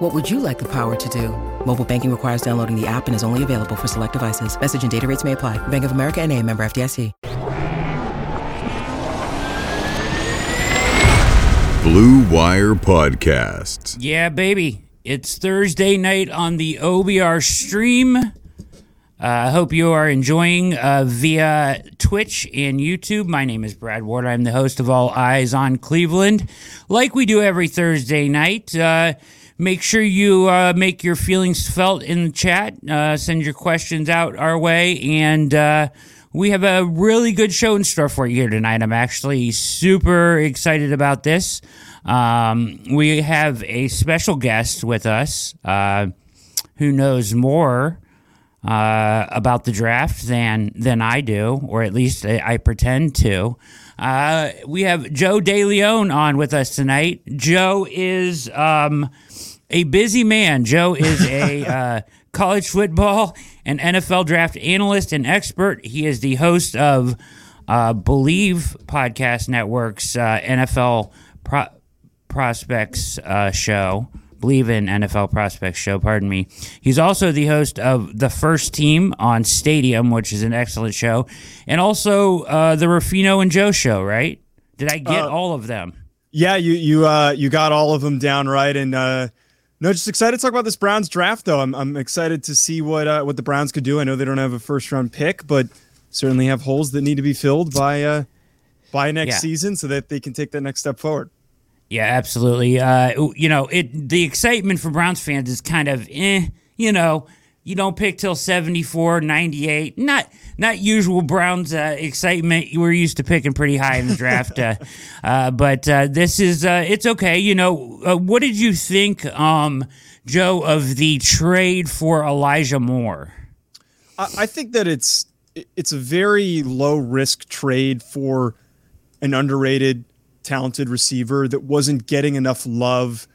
What would you like the power to do? Mobile banking requires downloading the app and is only available for select devices. Message and data rates may apply. Bank of America and a member FDIC. Blue Wire Podcasts. Yeah, baby. It's Thursday night on the OBR stream. Uh, I uh, hope you are enjoying uh, via Twitch and YouTube. My name is Brad Ward. I'm the host of All Eyes on Cleveland. Like we do every Thursday night, uh, make sure you uh, make your feelings felt in the chat. Uh, send your questions out our way. And we have a really good show in store for you here tonight. I'm actually super excited about this. Um, we have a special guest with us uh, who knows more uh, about the draft than than I do, or at least I, I pretend to. Uh, we have Joe DeLeone on with us tonight. Joe is um, a busy man. Joe is a uh, college football and NFL draft analyst and expert. He is the host of uh, Bleav Podcast Network's uh, NFL Pro- Prospects uh, show. Bleav in NFL Prospects show, pardon me. He's also the host of The First Team on Stadium, which is an excellent show, and also uh, the Ruffino and Joe show, right? Did I get uh, all of them? Yeah, you you uh, you got all of them down right, and uh, no, just excited to talk about this Browns draft, though. I'm, I'm excited to see what uh, what the Browns could do. I know they don't have a first round pick, but certainly have holes that need to be filled by uh, by next yeah. season so that they can take that next step forward. Yeah, absolutely. Uh, you know, it the excitement for Browns fans is kind of eh. You know, you don't pick till 74, 98. Not not usual Browns uh, excitement. We're used to picking pretty high in the draft, uh, uh, but uh, this is uh, it's okay. You know, uh, what did you think, um, Joe, of the trade for Elijah Moore? I, I think that it's it's a very low risk trade for an underrated, talented receiver that wasn't getting enough love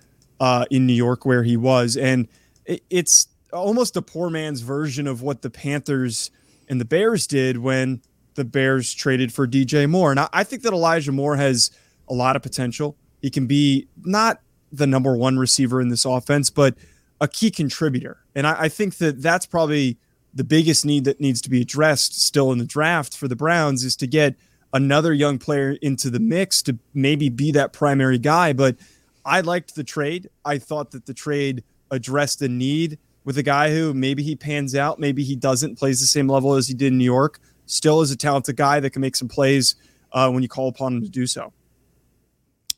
in New York where he was, and it, it's almost a poor man's version of what the Panthers and the Bears did when the Bears traded for DJ Moore. And I, think that Elijah Moore has a lot of potential. He can be not the number one receiver in this offense, but a key contributor. And I, I think that that's probably the biggest need that needs to be addressed still in the draft for the Browns is to get another young player into the mix to maybe be that primary guy. But I liked the trade. I thought that the trade addressed the need with a guy who maybe he pans out, maybe he doesn't, plays the same level as he did in New York, still is a talented guy that can make some plays uh, when you call upon him to do so.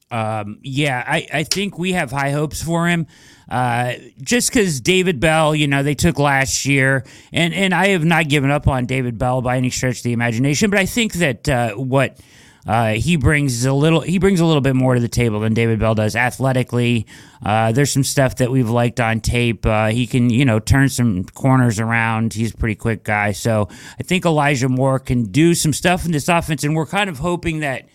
Um, yeah, I, I think we have high hopes for him. Uh, just because David Bell, you know, they took last year, and, and I have not given up on David Bell by any stretch of the imagination, but I think that uh, what uh, he brings a little. He brings a little bit more to the table than David Bell does athletically. Uh, there's some stuff that we've liked on tape. Uh, he can, you know, turn some corners around. He's a pretty quick guy. So I think Elijah Moore can do some stuff in this offense, and we're kind of hoping that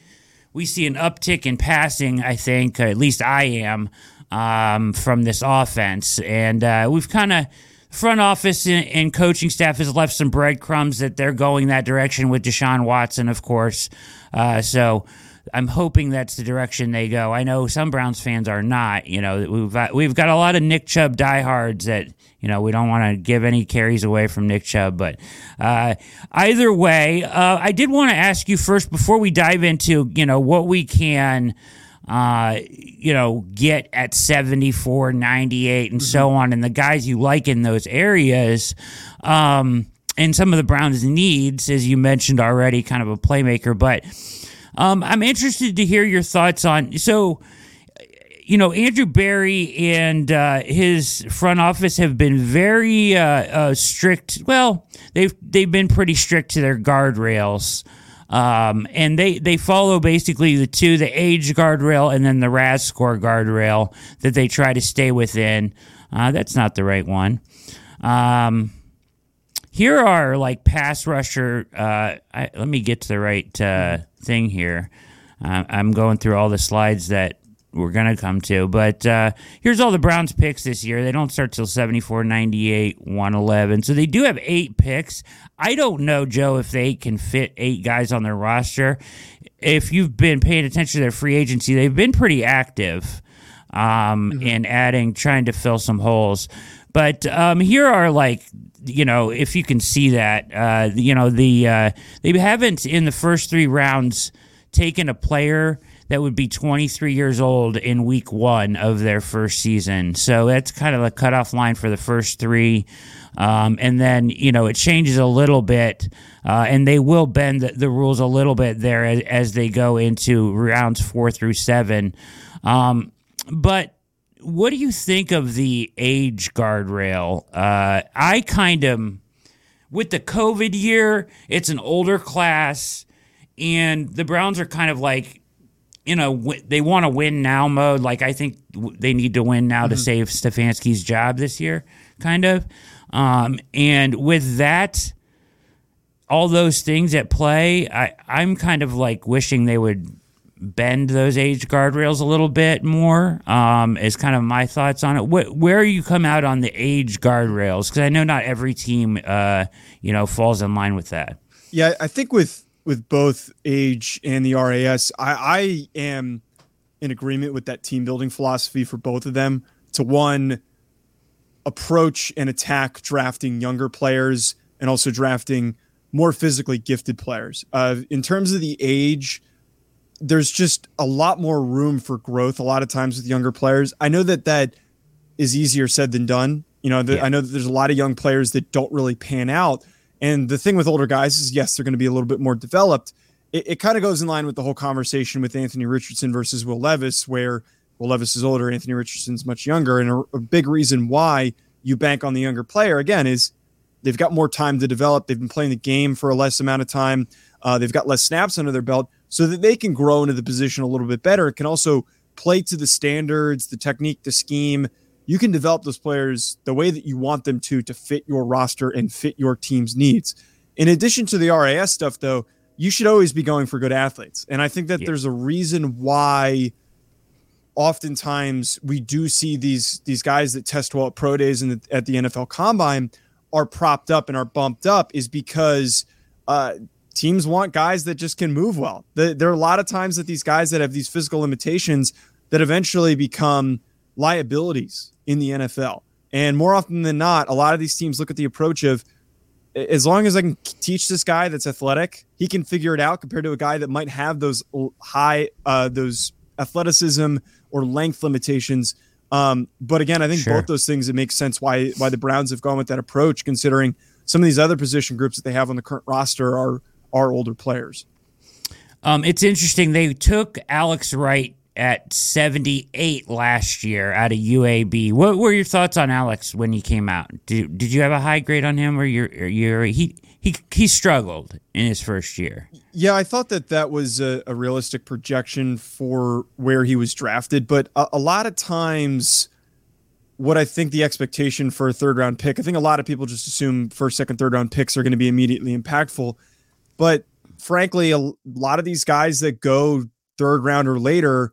we see an uptick in passing. I think, at least I am, um, from this offense, and uh, we've kind of front office and, coaching staff has left some breadcrumbs that they're going that direction with Deshaun Watson, of course. Uh, so I'm hoping that's the direction they go. I know some Browns fans are not. You know, we've got, we've got a lot of Nick Chubb diehards that you know we don't want to give any carries away from Nick Chubb. But uh, either way, uh, I did want to ask you first before we dive into you know what we can uh, you know, get at 74, 98, and mm-hmm. so on, and the guys you like in those areas. Um, and some of the Browns' needs, as you mentioned already, kind of a playmaker. But um, I'm interested to hear your thoughts on. So, you know, Andrew Berry and uh, his front office have been very uh, uh, strict. Well, they've they've been pretty strict to their guardrails. Um, and they, they follow basically the two, the age guardrail and then the RAS score guardrail that they try to stay within. Uh, that's not the right one. Um, here are like pass rusher. Uh, I, let me get to the right uh, thing here. Uh, I'm going through all the slides that we're going to come to. But uh, here's all the Browns picks this year. They don't start till 74, 98, 111. So they do have eight picks. I don't know, Joe, if they can fit eight guys on their roster. If you've been paying attention to their free agency, they've been pretty active um, mm-hmm. in adding, trying to fill some holes. But um, here are like you know, if you can see that, uh, you know, the uh, they haven't in the first three rounds taken a player that would be 23 years old in week one of their first season. So that's kind of the cutoff line for the first three. Um, and then, you know, it changes a little bit, uh, and they will bend the, the, rules a little bit there as, as, they go into rounds four through seven. Um, but what do you think of the age guardrail? Uh, I kind of, with the COVID year, it's an older class, and the Browns are kind of like in a they want to win now mode. Like I think they need to win now mm-hmm. to save Stefanski's job this year, kind of. Um, and with that, all those things at play, I I'm kind of like wishing they would bend those age guardrails a little bit more. Um, is kind of my thoughts on it. Wh- where you come out on the age guardrails? Because I know not every team, uh, you know, falls in line with that. Yeah, I think with with both age and the RAS. I, I am in agreement with that team building philosophy for both of them to one approach and attack drafting younger players and also drafting more physically gifted players. Uh, in terms of the age, there's just a lot more room for growth a lot of times with younger players. I know that that is easier said than done. You know, the, yeah. I know that there's a lot of young players that don't really pan out, and the thing with older guys is, yes, they're going to be a little bit more developed. It, it kind of goes in line with the whole conversation with Anthony Richardson versus Will Levis, where Will Levis is older, Anthony Richardson's much younger. And a, a big reason why you bank on the younger player, again, is they've got more time to develop. They've been playing the game for a less amount of time. Uh, they've got less snaps under their belt so that they can grow into the position a little bit better. It can also play to the standards, the technique, the scheme you can develop those players the way that you want them to to fit your roster and fit your team's needs. In addition to the RAS stuff, though, you should always be going for good athletes. And I think that yeah. there's a reason why oftentimes we do see these these guys that test well at pro days and at the NFL combine are propped up and are bumped up is because uh, teams want guys that just can move well. The, there are a lot of times that these guys that have these physical limitations that eventually become liabilities in the NFL. And more often than not, a lot of these teams look at the approach of as long as I can teach this guy that's athletic, he can figure it out compared to a guy that might have those high, uh, those athleticism or length limitations. Um, but again, I think sure. both those things it makes sense why why the Browns have gone with that approach, considering some of these other position groups that they have on the current roster are are older players. Um, it's interesting. They took Alex Wright at 78 last year out of UAB. What were your thoughts on Alex when he came out? Did, did you have a high grade on him or you you he he he struggled in his first year? Yeah, I thought that that was a, a realistic projection for where he was drafted, but a, a lot of times what I think the expectation for a third round pick, I think a lot of people just assume first, second, third round picks are going to be immediately impactful, but frankly, a lot of these guys that go third round or later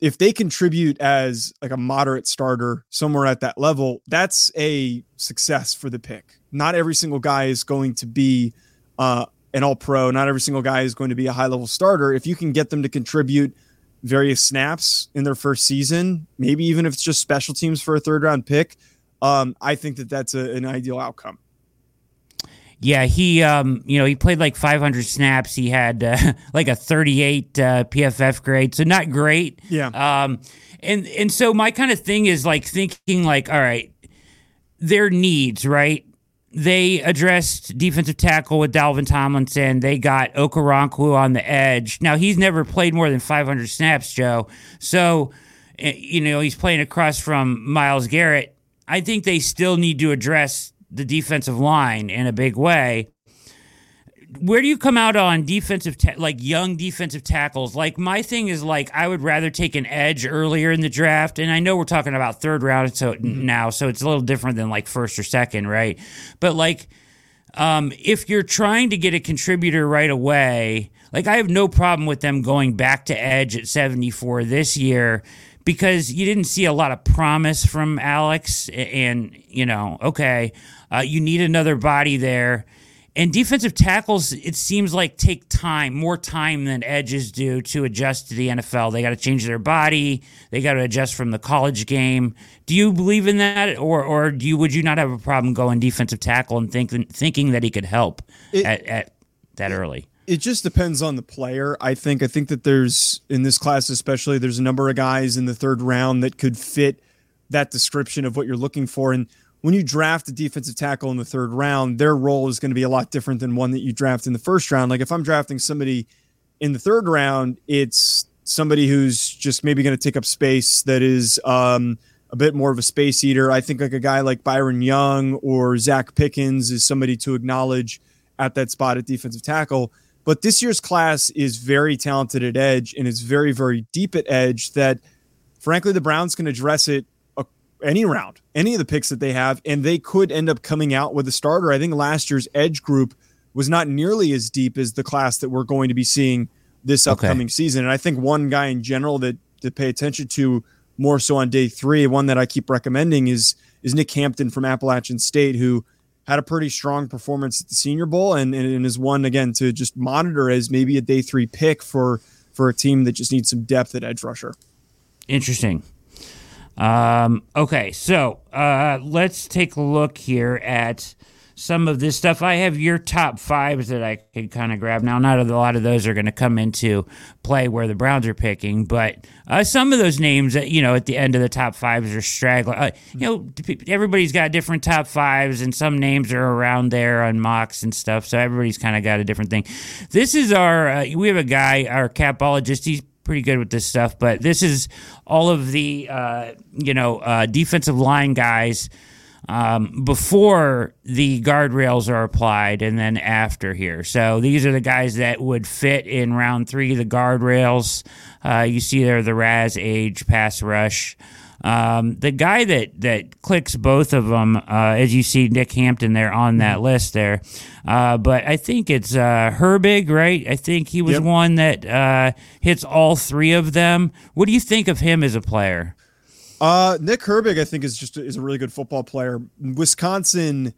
if they contribute as like a moderate starter somewhere at that level, that's a success for the pick. Not every single guy is going to be uh, an all pro. Not every single guy is going to be a high level starter. If you can get them to contribute various snaps in their first season, maybe even if it's just special teams for a third round pick, um, I think that that's a, an ideal outcome. Yeah, he um, you know, he played like 500 snaps. He had uh, like a 38 uh, PFF grade, so not great. Yeah. Um, and and so my kind of thing is like thinking like, all right, their needs, right? They addressed defensive tackle with Dalvin Tomlinson. They got Okoronkwo on the edge. Now he's never played more than 500 snaps, Joe. So, eh, you know, he's playing across from Myles Garrett. I think they still need to address the defensive line in a big way. Where do you come out on defensive, ta- like young defensive tackles? Like my thing is like I would rather take an edge earlier in the draft, and I know we're talking about third round so mm-hmm. now, so it's a little different than like first or second, right? But like um, if you're trying to get a contributor right away, like I have no problem with them going back to edge at 74 this year because you didn't see a lot of promise from Alex. And, you know, okay, uh, you need another body there. And defensive tackles, it seems like take time, more time than edges do to adjust to the NFL. They got to change their body. They got to adjust from the college game. Do you believe in that, or or do you would you not have a problem going defensive tackle and think, thinking that he could help it, at, at that early? It just depends on the player. I think. I think that there's in this class especially there's a number of guys in the third round that could fit that description of what you're looking for and when you draft a defensive tackle in the third round, their role is going to be a lot different than one that you draft in the first round. Like if I'm drafting somebody in the third round, it's somebody who's just maybe going to take up space that is um, a bit more of a space eater. I think like a guy like Byron Young or Zacch Pickens is somebody to acknowledge at that spot at defensive tackle. But this year's class is very talented at edge and it's very, very deep at edge that frankly the Browns can address it any round, any of the picks that they have, and they could end up coming out with a starter. I think last year's edge group was not nearly as deep as the class that we're going to be seeing this upcoming okay. season. And I think one guy in general that to pay attention to more so on day three, one that I keep recommending is is Nick Hampton from Appalachian State, who had a pretty strong performance at the Senior Bowl and, and is one again to just monitor as maybe a day three pick for for a team that just needs some depth at edge rusher. Interesting. Um, okay, so uh, let's take a look here at some of this stuff. I have your top fives that I can kind of grab now. Not a lot of those are going to come into play where the Browns are picking, but uh, some of those names that you know at the end of the top fives are straggling. Uh, you know, everybody's got different top fives, and some names are around there on mocks and stuff. So everybody's kind of got a different thing. This is our. Uh, we have a guy, our capologist. He's pretty good with this stuff. But this is all of the uh, you know uh, defensive line guys um, before the guardrails are applied, and then after here. So these are the guys that would fit in round three. The guardrails uh, you see there, the RAS age pass rush. Um, the guy that, that clicks both of them, uh, as you see Nick Hampton there on that mm-hmm. list there, uh, but I think it's uh, Herbig, right? I think he was yep. one that uh, hits all three of them. What do you think of him as a player? Uh, Nick Herbig, I think, is just is a really good football player. Wisconsin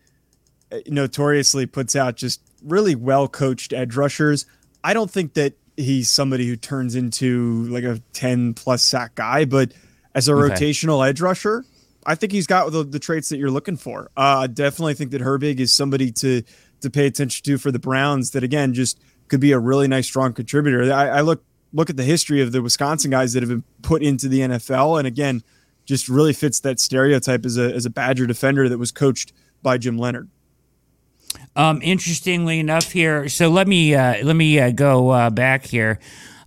uh, notoriously puts out just really well coached edge rushers. I don't think that he's somebody who turns into like a 10 plus sack guy, but as a okay. rotational edge rusher, I think he's got the, the traits that you're looking for. Uh, I definitely think that Herbig is somebody to to pay attention to for the Browns. That again, just could be a really nice, strong contributor. I, I look look at the history of the Wisconsin guys that have been put into the NFL, and again, just really fits that stereotype as a as a Badger defender that was coached by Jim Leonhard. Um, interestingly enough, here, so let me uh, let me uh, go uh, back here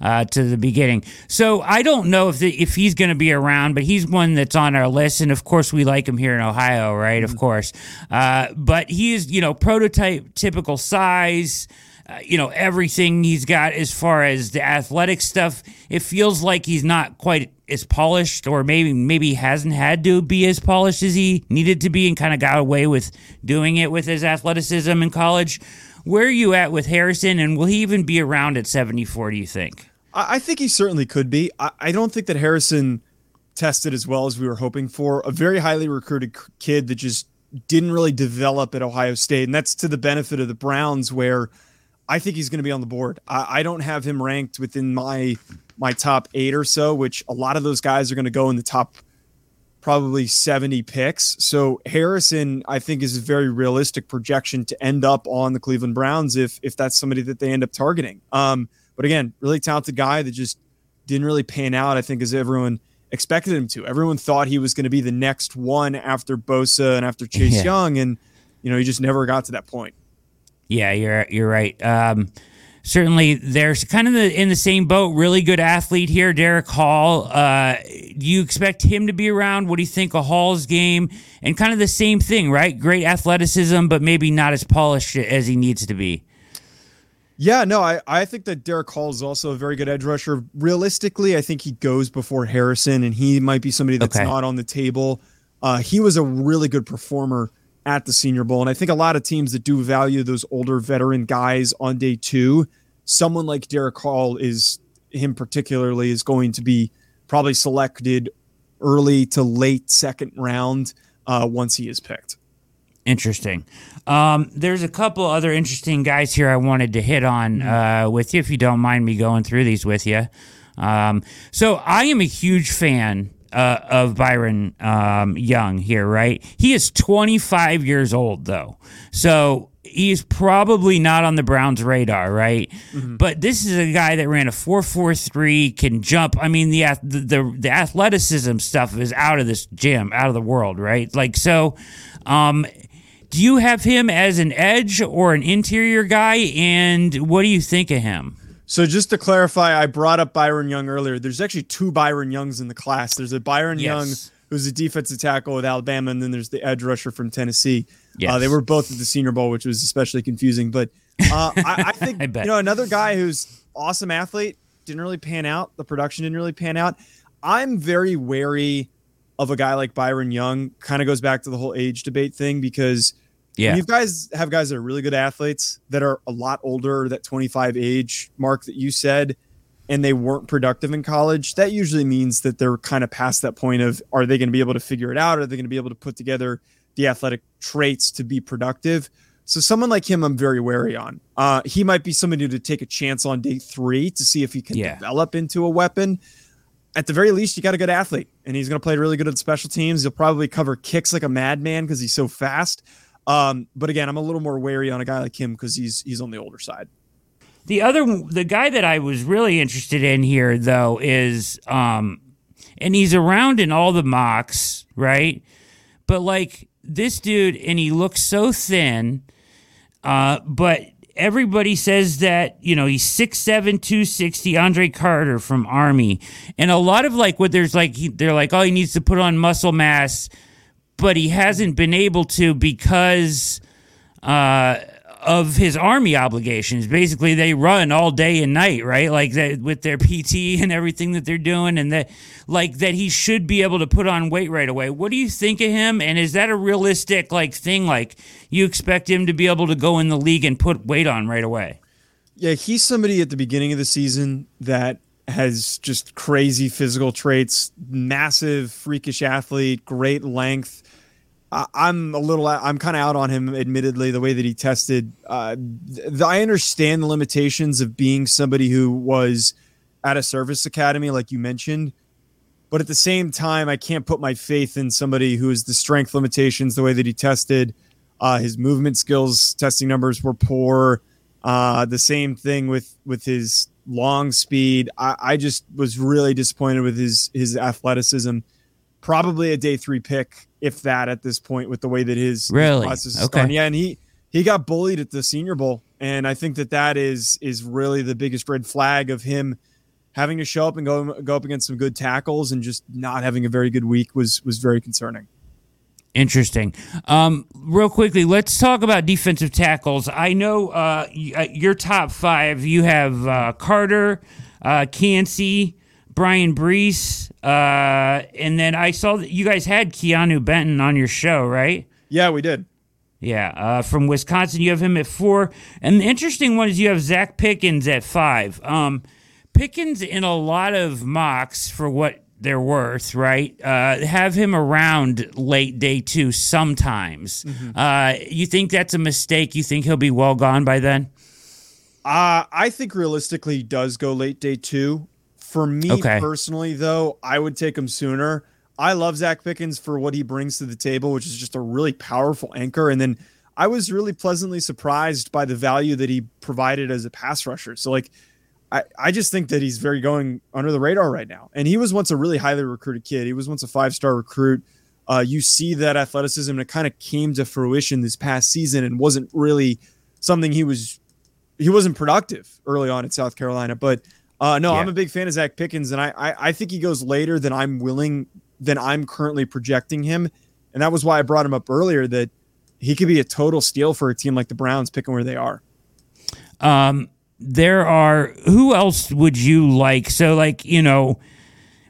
uh, to the beginning. So I don't know if the, if he's going to be around, but he's one that's on our list, and of course we like him here in Ohio, right? Mm-hmm. Of course, uh, but he is you know prototype, typical size. Uh, you know everything he's got as far as the athletic stuff. It feels like he's not quite as polished, or maybe maybe hasn't had to be as polished as he needed to be, and kind of got away with doing it with his athleticism in college. Where are you at with Harrison, and will he even be around at 74, do you think? I think he certainly could be. I, I don't think that Harrison tested as well as we were hoping for. A very highly recruited kid that just didn't really develop at Ohio State. And that's to the benefit of the Browns, where I think he's going to be on the board. I, I, don't have him ranked within my my top eight or so, which a lot of those guys are going to go in the top probably 70 picks. So Harrison, I think, is a very realistic projection to end up on the Cleveland Browns if if that's somebody that they end up targeting. Um, but again, really talented guy that just didn't really pan out, I think, as everyone expected him to. Everyone thought he was going to be the next one after Bosa and after Chase yeah. Young, and you know he just never got to that point. Yeah, you're you're right. Um, certainly, there's kind of the, in the same boat. Really good athlete here, Derick Hall. Uh, do you expect him to be around? What do you think of Hall's game? And kind of the same thing, right? Great athleticism, but maybe not as polished as he needs to be. Yeah, no, I, I think that Derick Hall is also a very good edge rusher. Realistically, I think he goes before Harrison, and he might be somebody that's okay. not on the table. Uh, he was a really good performer at the Senior Bowl. And I think a lot of teams that do value those older veteran guys on day two, someone like Derick Hall is him particularly is going to be probably selected early to late second round uh, once he is picked. Interesting. Um, there's a couple other interesting guys here I wanted to hit on uh, with you, if you don't mind me going through these with you. Um, so I am a huge fan uh, of Byron um, Young here, right? He is 25 years old, though. So he's probably not on the Browns' radar, right? Mm-hmm. But this is a guy that ran a 4.43, can jump. I mean, the, the the athleticism stuff is out of this gym, out of the world, right? Like so. Um, do you have him as an edge or an interior guy? And what do you think of him? So just to clarify, I brought up Byron Young earlier. There's actually two Byron Youngs in the class. There's a Byron yes. Young who's a defensive tackle with Alabama, and then there's the edge rusher from Tennessee. Yes. Uh, they were both at the Senior Bowl, which was especially confusing. But uh, I, I, think I you know another guy who's awesome athlete didn't really pan out. The production didn't really pan out. I'm very wary of a guy like Byron Young. Kind of goes back to the whole age debate thing because yeah. you guys have guys that are really good athletes that are a lot older, that 25 age mark that you said, and they weren't productive in college, that usually means that they're kind of past that point of are they going to be able to figure it out? Are they going to be able to put together the athletic traits to be productive? So someone like him, I'm very wary on. Uh, he might be somebody to take a chance on day three to see if he can yeah. develop into a weapon. At the very least, you got a good athlete, and he's going to play really good at special teams. He'll probably cover kicks like a madman because he's so fast. Um, but again, I'm a little more wary on a guy like him because he's he's on the older side. The other, the guy that I was really interested in here though is, um, and he's around in all the mocks, right? But like this dude, and he looks so thin, uh, but everybody says that you know he's 6'7 260 andre carter from army and a lot of like what there's like he, they're like oh he needs to put on muscle mass but he hasn't been able to because uh, of his army obligations. Basically, they run all day and night, right? Like that with their PT and everything that they're doing, and that like that he should be able to put on weight right away. What do you think of him? And is that a realistic like thing? Like you expect him to be able to go in the league and put weight on right away? Yeah, he's somebody at the beginning of the season that has just crazy physical traits, massive, freakish athlete, great length I'm a little, I'm kind of out on him, admittedly, the way that he tested. Uh, I understand the limitations of being somebody who was at a service academy, like you mentioned. But at the same time, I can't put my faith in somebody who is the strength limitations, the way that he tested. Uh, his movement skills testing numbers were poor. Uh, the same thing with with his long speed. I, I just was really disappointed with his his athleticism. Probably a day three pick if that at this point with the way that his really his okay gone. yeah and he he got bullied at the senior bowl and i think that that is is really the biggest red flag of him having to show up and go go up against some good tackles and just not having a very good week was was very concerning Interesting. Um, real quickly, let's talk about defensive tackles. I know uh, uh your top five. You have uh, Carter, uh, Bryan Bresee, uh, and then I saw that you guys had Keanu Benton on your show, right? Yeah, we did. Yeah, uh, from Wisconsin, you have him at four, and the interesting one is you have Zacch Pickens at five. Um, Pickens in a lot of mocks for what they're worth, right? Uh, have him around late day two sometimes. Mm-hmm. Uh, you think that's a mistake? You think he'll be well gone by then? Uh, I think realistically he does go late day two. For me okay. personally, though, I would take him sooner. I love Zacch Pickens for what he brings to the table, which is just a really powerful anchor. And then I was really pleasantly surprised by the value that he provided as a pass rusher. So, like, I, I just think that he's very going under the radar right now. And he was once a really highly recruited kid. He was once a five star recruit. Uh, you see that athleticism, and it kind of came to fruition this past season and wasn't really something he was, he wasn't productive early on at South Carolina. But uh, no, yeah. I'm a big fan of Zacch Pickens, and I, I I think he goes later than I'm willing than I'm currently projecting him, and that was why I brought him up earlier that he could be a total steal for a team like the Browns, picking where they are. Um, there are who else would you like? So, like you know,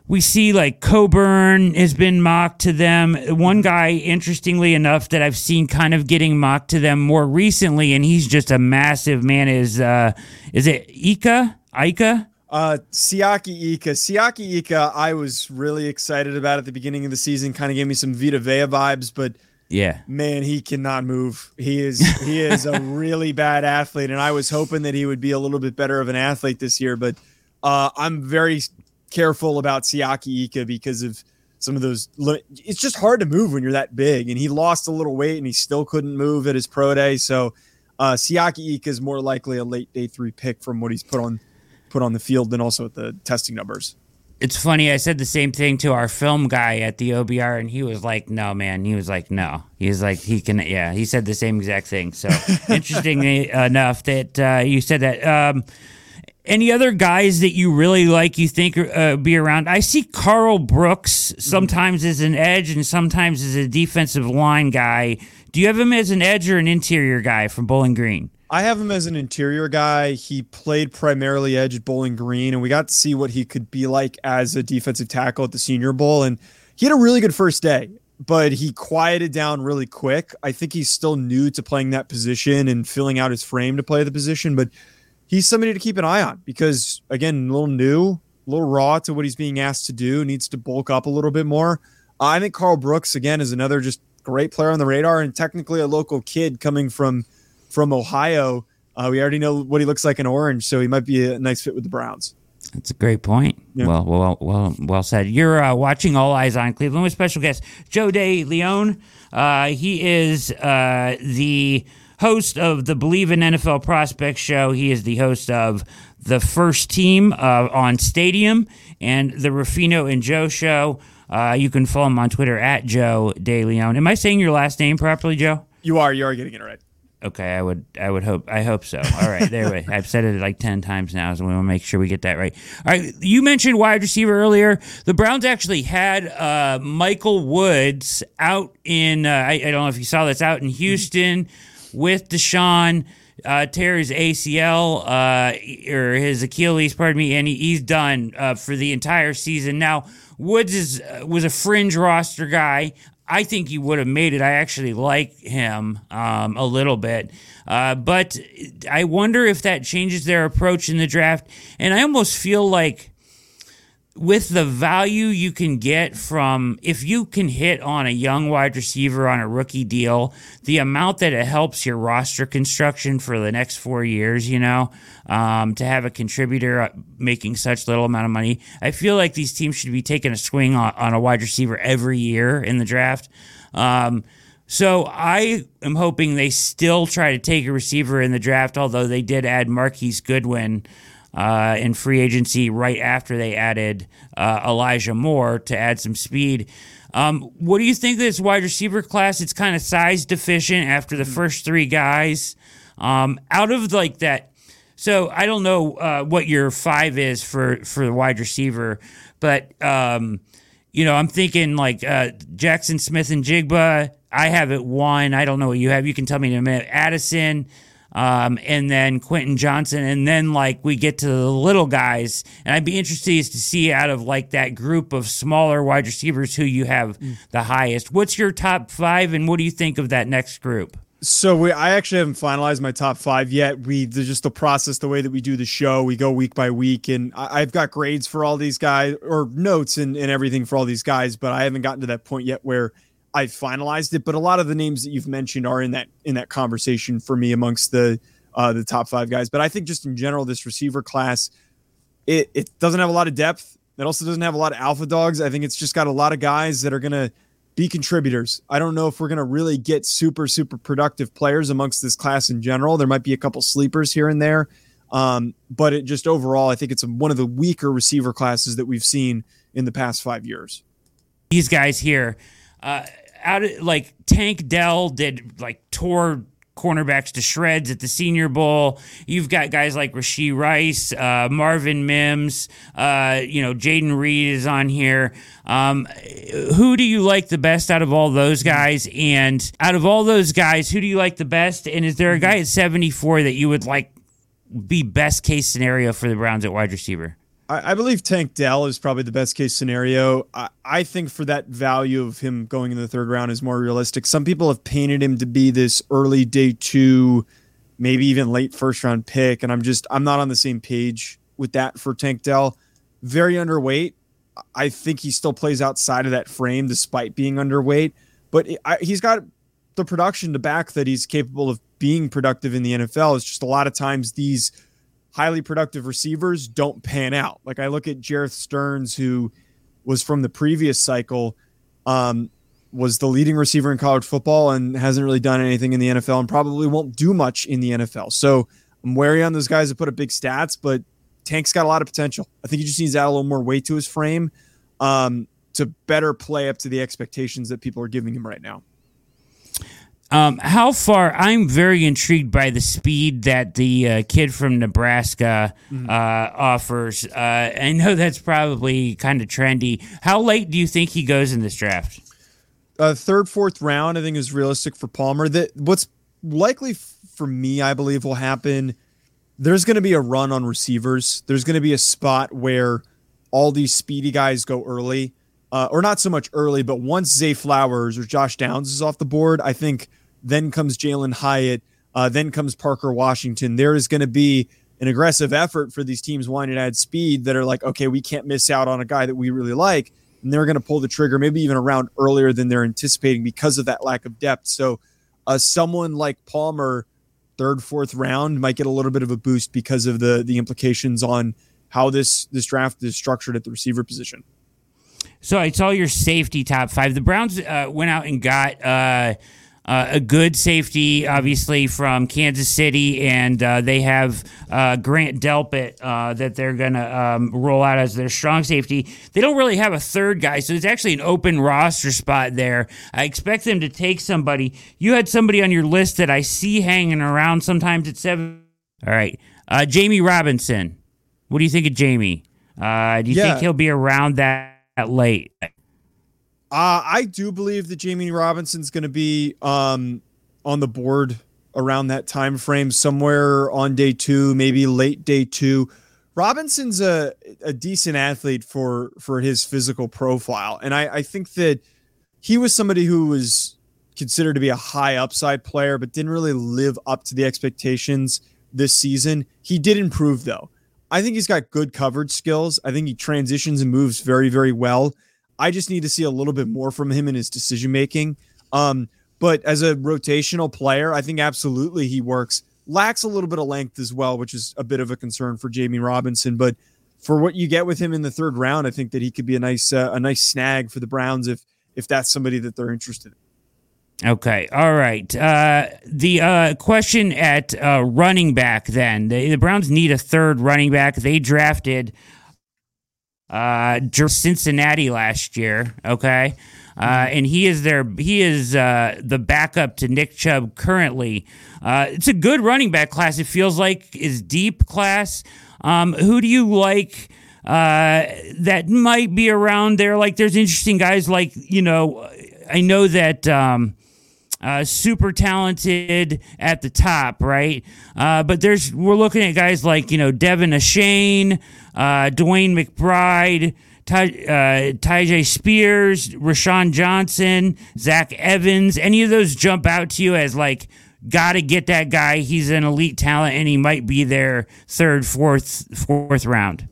we see like Coburn has been mocked to them. One guy, interestingly enough, that I've seen kind of getting mocked to them more recently, and he's just a massive man. Is uh, is it Ika? Ika? Uh, Siaki Ika. Siaki Ika, I was really excited about at the beginning of the season. Kind of gave me some Vita Vea vibes, but yeah, man, he cannot move. He is he is a really bad athlete, and I was hoping that he would be a little bit better of an athlete this year. But uh, I'm very careful about Siaki Ika because of some of those. It's just hard to move when you're that big, and he lost a little weight and he still couldn't move at his pro day. So uh, Siaki Ika is more likely a late day three pick from what he's put on put on the field than also at the testing numbers. It's funny. I said the same thing to our film guy at the OBR, and he was like, "No, man." He was like, "No." He was like, "He can." Yeah, he said the same exact thing. So interestingly enough, that uh, you said that. Um, any other guys that you really like you think uh, be around i see Karl brooks sometimes as an edge and sometimes as a defensive line guy do you have him as an edge or an interior guy from bowling green i have him as an interior guy he played primarily edge at bowling green and we got to see what he could be like as a defensive tackle at the senior bowl and he had a really good first day but he quieted down really quick i think he's still new to playing that position and filling out his frame to play the position but he's somebody to keep an eye on because again, a little new, a little raw to what he's being asked to do, needs to bulk up a little bit more. I think Karl Brooks again is another just great player on the radar and technically a local kid coming from from Ohio. Uh, we already know what he looks like in orange, so he might be a nice fit with the Browns. That's a great point. Yeah. Well, well, well, well said. You're uh, watching All Eyes on Cleveland with special guest Joe DeLeone. Uh, he is uh, the host of the Bleav in NFL Prospects show. He is the host of the first team uh, on Stadium and the Ruffino and Joe show. Uh, you can follow him on Twitter at Joe DeLeone. Am I saying your last name properly, Joe? You are. You are getting it right. Okay, I would, I would hope, I hope so. All right, there we. I've said it like ten times now, so we want to make sure we get that right. All right, you mentioned wide receiver earlier. The Browns actually had uh, Michael Woods out in. Uh, I, I, don't know if you saw this out in Houston. Mm-hmm with Deshaun uh, tear his ACL uh, or his Achilles, pardon me, and he, he's done uh, for the entire season. Now, Woods is uh, was a fringe roster guy. I think he would have made it. I actually like him um, a little bit. Uh, but I wonder if that changes their approach in the draft. And I almost feel like with the value you can get from if you can hit on a young wide receiver on a rookie deal, the amount that it helps your roster construction for the next four years, you know, um, to have a contributor making such little amount of money, I feel like these teams should be taking a swing on, on a wide receiver every year in the draft. Um, so I am hoping they still try to take a receiver in the draft, although they did add Marquise Goodwin uh, in free agency right after they added uh, Elijah Moore to add some speed. Um, what do you think of this wide receiver class? It's kind of size deficient after the first three guys. Um, out of like that, so I don't know uh, what your five is for for the wide receiver, but um, you know I'm thinking like uh, Jaxon Smith-Njigba. I have it one. I don't know what you have. You can tell me in a minute. Addison um, and then Quentin Johnston, and then like we get to the little guys, and I'd be interested to see out of like that group of smaller wide receivers who you have mm. the highest. What's your top five, and what do you think of that next group? So we, I actually haven't finalized my top five yet. We just the process, the way that we do the show, we go week by week, and I, have got grades for all these guys or notes and, and everything for all these guys, but I haven't gotten to that point yet where I finalized it, but a lot of the names that you've mentioned are in that in that conversation for me amongst the uh, the top five guys. But I think just in general, this receiver class, it it doesn't have a lot of depth. It also doesn't have a lot of alpha dogs. I think it's just got a lot of guys that are gonna be contributors. I don't know if we're gonna really get super super productive players amongst this class in general. There might be a couple sleepers here and there, um, but it just overall, I think it's one of the weaker receiver classes that we've seen in the past five years. These guys here. Uh, out of like Tank Dell did like tore cornerbacks to shreds at the Senior Bowl. You've got guys like Rashee Rice, uh, Marvin Mims, uh, you know, Jayden Reed is on here. Um, who do you like the best out of all those guys? And out of all those guys, who do you like the best? And is there a guy at 74 that you would like be best case scenario for the Browns at wide receiver? I, I, believe Tank Dell is probably the best case scenario. I, I think for that value of him going in the third round is more realistic. Some people have painted him to be this early day two, maybe even late first round pick, and I'm just I'm not on the same page with that for Tank Dell. Very underweight. I think he still plays outside of that frame despite being underweight, but I, he's got the production to back that he's capable of being productive in the NFL. It's just a lot of times these highly productive receivers don't pan out. Like I look at Jerreth Sterns, who was from the previous cycle, um, was the leading receiver in college football and hasn't really done anything in the NFL and probably won't do much in the NFL. So I'm wary on those guys that put up big stats, but Tank's got a lot of potential. I think he just needs to add a little more weight to his frame um, to better play up to the expectations that people are giving him right now. Um, how far? I'm very intrigued by the speed that the uh, kid from Nebraska mm-hmm. uh, offers. Uh, I know that's probably kind of trendy. How late do you think he goes in this draft? Uh, third, fourth round, I think is realistic for Palmer. That what's likely for me, I believe, will happen. There's going to be a run on receivers. There's going to be a spot where all these speedy guys go early, uh, or not so much early, but once Zay Flowers or Josh Downs is off the board, I think then comes Jalin Hyatt. Uh, then comes Parker Washington. There is going to be an aggressive effort for these teams wanting to add speed that are like, okay, we can't miss out on a guy that we really like. And they're going to pull the trigger maybe even around earlier than they're anticipating because of that lack of depth. So, uh, someone like Palmer, third, fourth round, might get a little bit of a boost because of the the implications on how this this draft is structured at the receiver position. So I saw your safety top five. The Browns uh, went out and got. Uh, uh, a good safety, obviously, from Kansas City, and uh, they have uh, Grant Delpit uh, that they're going to um, roll out as their strong safety. They don't really have a third guy, so it's actually an open roster spot there. I expect them to take somebody. You had somebody on your list that I see hanging around sometimes at seven. All right. Uh, Jammie Robinson. What do you think of Jammie? Uh, do you yeah. think he'll be around that late? Uh, I do believe that Jammie Robinson's going to be um, on the board around that time frame, somewhere on day two, maybe late day two. Robinson's a, a decent athlete for for his physical profile, and I, I think that he was somebody who was considered to be a high upside player, but didn't really live up to the expectations this season. He did improve though. I think he's got good coverage skills. I think he transitions and moves very, very well. I just need to see a little bit more from him in his decision making. Um, but as a rotational player, I think absolutely he works. Lacks a little bit of length as well, which is a bit of a concern for Jammie Robinson. But for what you get with him in the third round, I think that he could be a nice uh, a nice snag for the Browns if if that's somebody that they're interested in. Okay. All right. Uh, the uh, question at uh, running back then the, the, Browns need a third running back. They drafted uh, Cincinnati last year. Okay. Uh, mm-hmm. and he is their he is uh, the backup to Nick Chubb currently. Uh, it's a good running back class. It feels like is deep class. Um, who do you like uh, that might be around there? Like, there's interesting guys like you know. I know that. Um, uh, super talented at the top, right? Uh, but there's we're looking at guys like you know De'Von Achane, uh, DeWayne McBride, Ty, uh, Tyjae Spears, Roschon Johnson, Zach Evans. Any of those jump out to you as like, got to get that guy? He's an elite talent, and he might be there third, fourth, fourth round.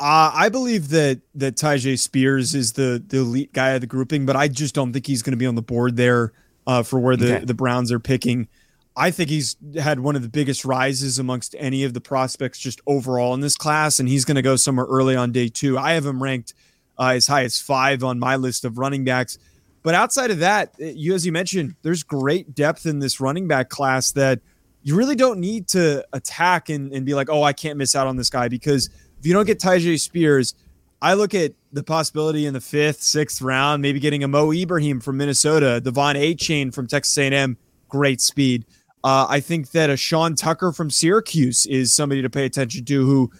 Uh, I believe that that Tyjae Spears is the the elite guy of the grouping, but I just don't think he's going to be on the board there uh, for where the okay. the Browns are picking. I think he's had one of the biggest rises amongst any of the prospects just overall in this class, and he's going to go somewhere early on day two. I have him ranked uh, as high as five on my list of running backs. But outside of that, eh, you as you mentioned, there's great depth in this running back class that you really don't need to attack and, and be like, oh, I can't miss out on this guy because if you don't get Tyjae Spears, I look at the possibility in the fifth, sixth round, maybe getting a Mo Ibrahim from Minnesota, De'Von Achane from Texas A&M, great speed. Uh, I think that a Sean Tucker from Syracuse is somebody to pay attention to who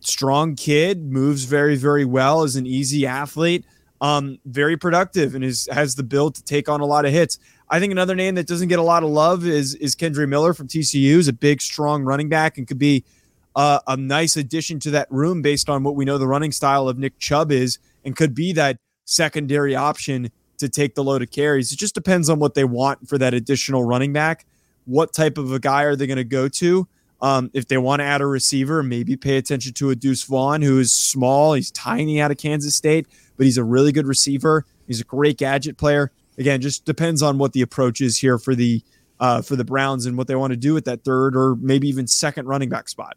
strong kid, moves very, very well, is an easy athlete, um, very productive, and is has the build to take on a lot of hits. I think another name that doesn't get a lot of love is is Kendre Miller from TCU. is a big, strong running back and could be uh, a nice addition to that room based on what we know the running style of Nick Chubb is and could be that secondary option to take the load of carries. It just depends on what they want for that additional running back. What type of a guy are they going to go to? Um, if they want to add a receiver, maybe pay attention to a Deuce Vaughn, who is small. He's tiny out of Kansas State, but he's a really good receiver. He's a great gadget player. Again, just depends on what the approach is here for the uh, for the Browns and what they want to do with that third or maybe even second running back spot.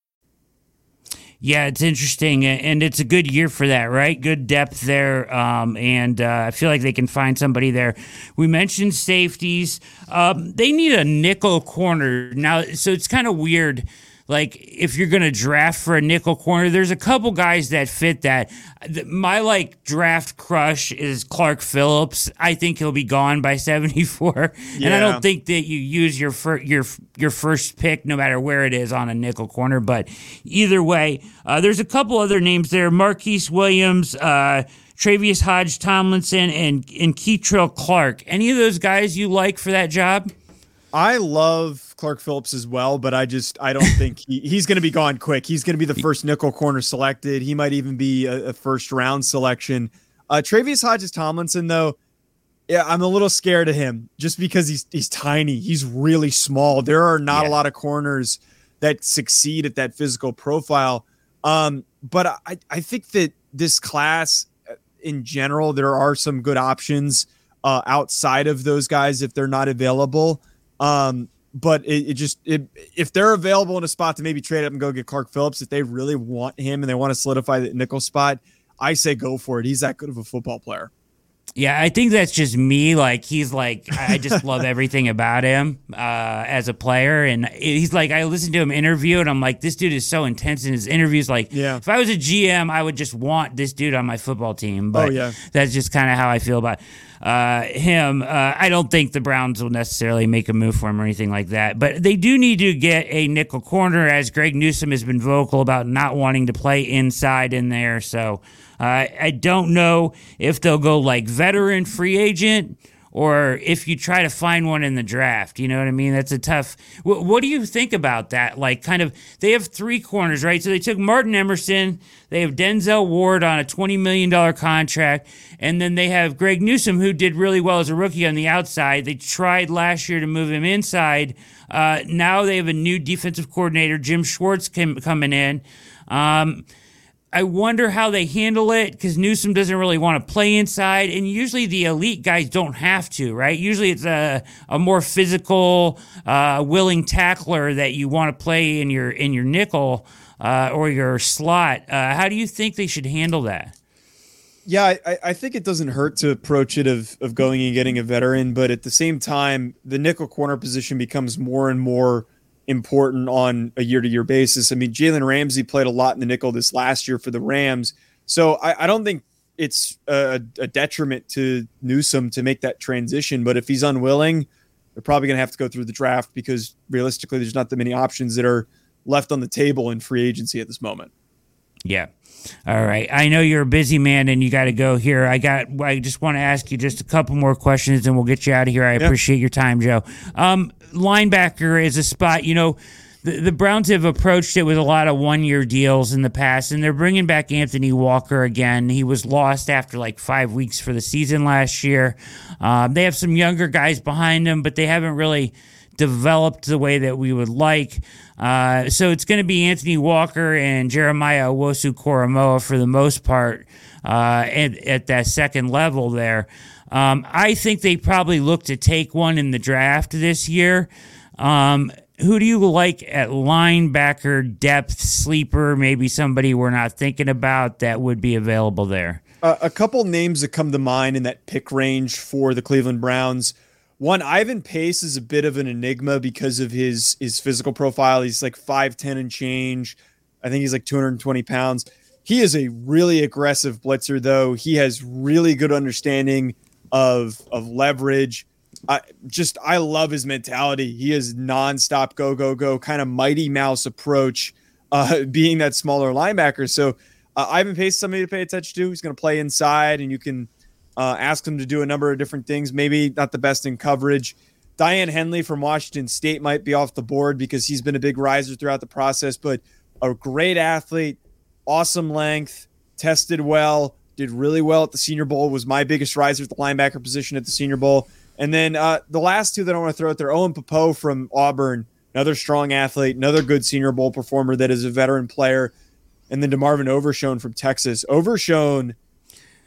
Yeah, it's interesting, and it's a good year for that, right? Good depth there, um, and uh, I feel like they can find somebody there. We mentioned safeties; um, they need a nickel corner now, so it's kind of weird like if you're going to draft for a nickel corner, there's a couple guys that fit that. My like draft crush is Clark Phillips. I think he'll be gone by 74, yeah. and I don't think that you use your fir- your your first pick no matter where it is on a nickel corner. But either way, uh, there's a couple other names there: Marquise Williams. Uh, Tre'Vius Hodge Tomlinson and and Kei'Trel Clark. Any of those guys you like for that job? I love Clark Phillips as well, but I just I don't think he, he's going to be gone quick. He's going to be the first nickel corner selected. He might even be a, a first round selection. Uh, Hodges Tomlinson, though, yeah, I'm a little scared of him just because he's he's tiny. He's really small. There are not yeah. a lot of corners that succeed at that physical profile. Um, but I I think that this class uh, in general, there are some good options uh, outside of those guys if they're not available. Um, but it, it just it, if they're available in a spot to maybe trade up and go get Clark Phillips, if they really want him and they want to solidify the nickel spot, I say go for it. He's that good of a football player. Yeah, I think that's just me. Like he's like I just love everything about him uh, as a player, and he's like I listened to him interview, and I'm like, this dude is so intense in his interviews. Like, yeah. if I was a GM, I would just want this dude on my football team. But oh, yeah. that's just kind of how I feel about uh, him. Uh, I don't think the Browns will necessarily make a move for him or anything like that, but they do need to get a nickel corner, as Greg Newsome has been vocal about not wanting to play inside in there. So I don't know if they'll go like veteran free agent or if you try to find one in the draft. You know what I mean? That's a tough. What, what, do you think about that? Like, kind of, they have three corners, right? So they took Martin Emerson, they have Denzel Ward on a $20 million contract, and then they have Greg Newsome, who did really well as a rookie on the outside. They tried last year to move him inside. Uh, now they have a new defensive coordinator, Jim Schwartz, coming in. Um, I wonder how they handle it because Newsome doesn't really want to play inside, and usually the elite guys don't have to, right? Usually it's a, a more physical, uh, willing tackler that you want to play in your in your nickel uh, or your slot. Uh, how do you think they should handle that? Yeah, I, I think it doesn't hurt to approach it of of going and getting a veteran, but at the same time, the nickel corner position becomes more and more important on a year to year basis. I mean, Jalen Ramsey played a lot in the nickel this last year for the Rams. So I, I don't think it's a, a, detriment to Newsome to make that transition. But if he's unwilling, they're probably going to have to go through the draft because realistically, there's not that many options that are left on the table in free agency at this moment. Yeah. All right. I know you're a busy man and you got to go here. I got. I just want to ask you just a couple more questions and we'll get you out of here. I yeah. appreciate your time, Joe. Um, linebacker is a spot. You know, the, the Browns have approached it with a lot of one year deals in the past, and they're bringing back Anthony Walker again. He was lost after like five weeks for the season last year. Um, they have some younger guys behind them, but they haven't really developed the way that we would like. Uh, so it's going to be Anthony Walker and Jeremiah Owusu Koramoah for the most part uh, at, at that second level there. Um, I think they probably look to take one in the draft this year. Um, who do you like at linebacker depth sleeper? Maybe somebody we're not thinking about that would be available there. Uh, a couple names that come to mind in that pick range for the Cleveland Browns. One, Ivan Pace is a bit of an enigma because of his his physical profile. He's like 5'10 and change. I think he's like 220 pounds. He is a really aggressive blitzer, though. He has really good understanding of of leverage. I just I love his mentality. He is nonstop go go go, kind of mighty mouse approach, uh, being that smaller linebacker. So uh, Ivan Pace is somebody to pay attention to. He's going to play inside, and you can uh, ask him to do a number of different things. Maybe not the best in coverage. Daiyan Henley from Washington State might be off the board because he's been a big riser throughout the process, but a great athlete, awesome length, tested well, did really well at the Senior Bowl, was my biggest riser at the linebacker position at the Senior Bowl. And then uh, the last two that I want to throw out there Owen Pappoe from Auburn, another strong athlete, another good Senior Bowl performer that is a veteran player. And then DeMarvion Overshown from Texas. Overshown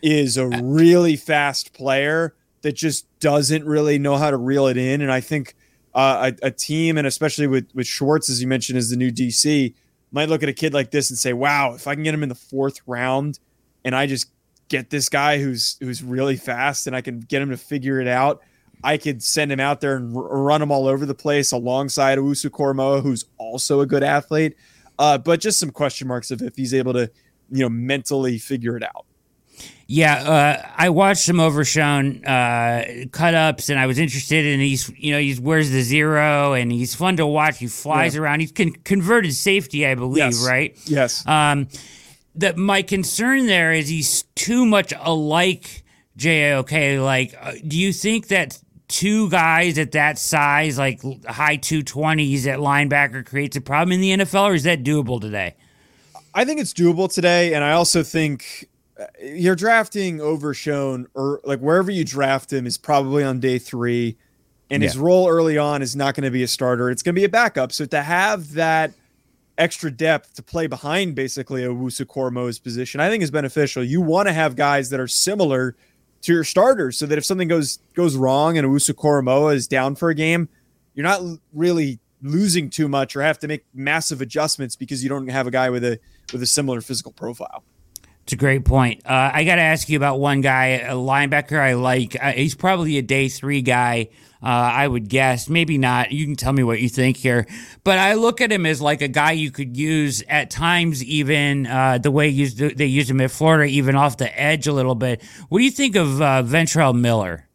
is a really fast player that just doesn't really know how to reel it in. And I think uh, a, a, team, and especially with, with Schwartz, as you mentioned, as the new DC, might look at a kid like this and say, wow, if I can get him in the fourth round and I just get this guy who's who's really fast and I can get him to figure it out, I could send him out there and r- run him all over the place alongside Owusu-Koramoah, who's also a good athlete. Uh, but just some question marks of if he's able to, you know, mentally figure it out. Yeah, uh, I watched some Overshown uh, cut ups, and I was interested in he's you know he wears the zero, and he's fun to watch. He flies yeah. around. He's con- converted safety, I believe, yes. right? Yes. Um, that my concern there is he's too much alike JOK. Like, uh, do you think that two guys at that size, like high two twenties at linebacker, creates a problem in the NFL, or is that doable today? I think it's doable today, and I also think you're drafting Overshown or like wherever you draft him is probably on day three, and yeah. his role early on is not going to be a starter. It's going to be a backup. So to have that extra depth to play behind basically a Owusu-Koramoah's position, I think is beneficial. You want to have guys that are similar to your starters, so that if something goes goes wrong and Owusu-Koramoah is down for a game, you're not really losing too much or have to make massive adjustments because you don't have a guy with a with a similar physical profile. It's a great point. Uh, I got to ask you about one guy, a linebacker I like. Uh, he's probably a day three guy, uh, I would guess. Maybe not. You can tell me what you think here. But I look at him as like a guy you could use at times, even uh, the way used, they use him at Florida, even off the edge a little bit. What do you think of uh, Ventrell Miller?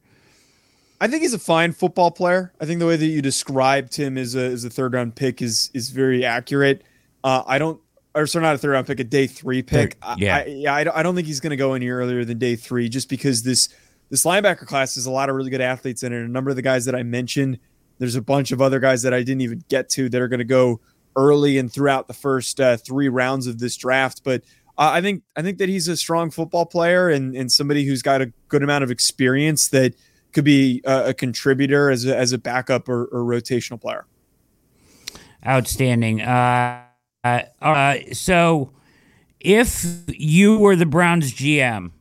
I think he's a fine football player. I think the way that you described him as a, as a third round pick is is very accurate. Uh, I don't or sorry, not a third round pick, a day three pick. yeah, I, yeah, I don't, I don't think he's going to go any earlier than day three, just because this this linebacker class has a lot of really good athletes in it. A number of the guys that I mentioned, there's a bunch of other guys that I didn't even get to that are going to go early and throughout the first uh, three rounds of this draft. But uh, I think I think that he's a strong football player and and somebody who's got a good amount of experience that could be a, a contributor as a, as a backup or, or rotational player. Outstanding. Uh uh, uh, so, if you were the Browns GM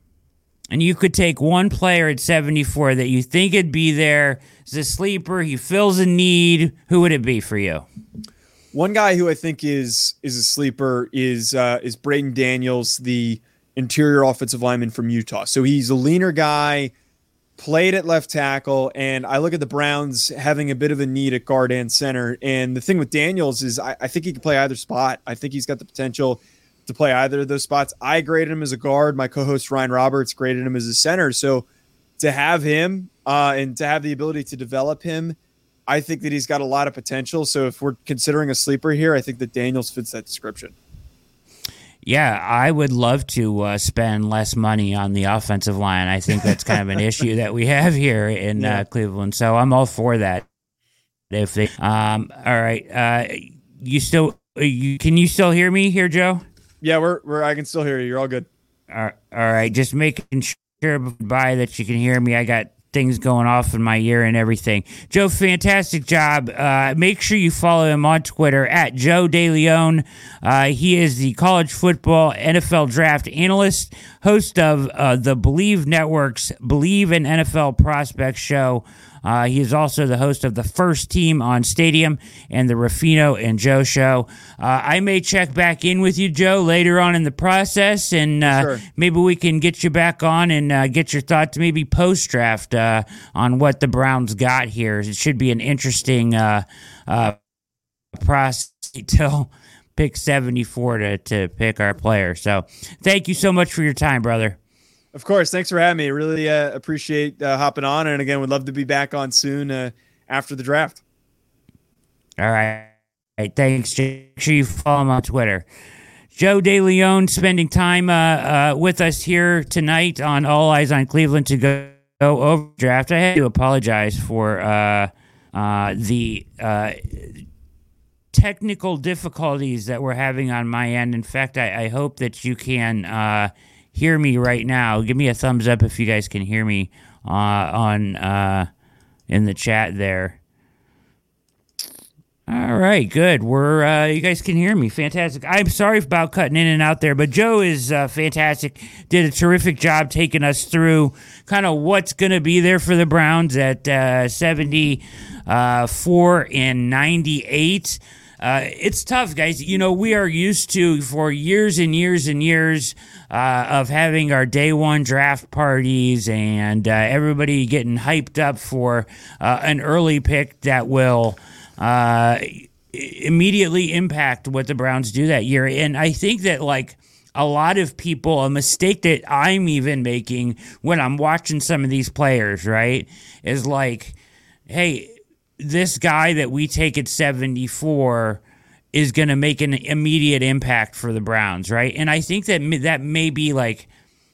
and you could take one player at 74 that you think would be there as a sleeper, he fills a need, who would it be for you? One guy who I think is is a sleeper is uh, is Braeden Daniels, the interior offensive lineman from Utah. So he's a leaner guy played at left tackle, and I look at the Browns having a bit of a need at guard and center. And the thing with Daniels is I, I think he can play either spot. I think he's got the potential to play either of those spots. I graded him as a guard. My co-host Ryan Roberts graded him as a center. So to have him uh, and to have the ability to develop him, I think that he's got a lot of potential. So if we're considering a sleeper here, I think that Daniels fits that description. Yeah, I would love to uh, spend less money on the offensive line. I think that's kind of an issue that we have here in uh, yeah. uh, Cleveland. So I'm all for that. If they, um, all right, uh, you still, uh, you can you still hear me here, Joe? Yeah, we're, we're I can still hear you. You're all good. all right, just making sure by that you can hear me. I got things going off in my ear and everything. Joe, fantastic job. Uh, make sure you follow him on Twitter at Joe DeLeone. Uh, he is the college football NFL draft analyst, host of uh, the Bleav Network's Bleav in NFL Prospect show. Uh, he is also the host of the First Team on Stadium and the Ruffino and Joe Show. Uh, I may check back in with you, Joe, later on in the process, and uh, Sure. maybe we can get you back on and uh, get your thoughts, maybe post draft, uh, on what the Browns got here. It should be an interesting uh, uh, process till pick 74 to, to pick our player. So thank you so much for your time, brother. Of course. Thanks for having me. Really uh, appreciate uh, hopping on. And again, would love to be back on soon uh, after the draft. All right. Thanks. Make sure you follow him on Twitter. Joe DeLeone spending time uh, uh, with us here tonight on All Eyes on Cleveland to go, go over draft. I had to apologize for uh, the technical difficulties that we're having on my end. In fact, I, I hope that you can hear me right now. Give me a thumbs up if you guys can hear me uh, on uh, in the chat there. All right, good. We're uh, you guys can hear me. Fantastic. I'm sorry about cutting in and out there, but Joe is uh, fantastic. Did a terrific job taking us through kind of what's going to be there for the Browns at uh, 74 and 98. Uh, it's tough, guys. You know, we are used to for years and years and years uh, of having our day one draft parties and uh, everybody getting hyped up for uh, an early pick that will uh, immediately impact what the Browns do that year. And I think that, like, a lot of people, a mistake that I'm even making when I'm watching some of these players, right, is like, hey, this guy that we take at 74 is going to make an immediate impact for the Browns, right? And I think that that may be like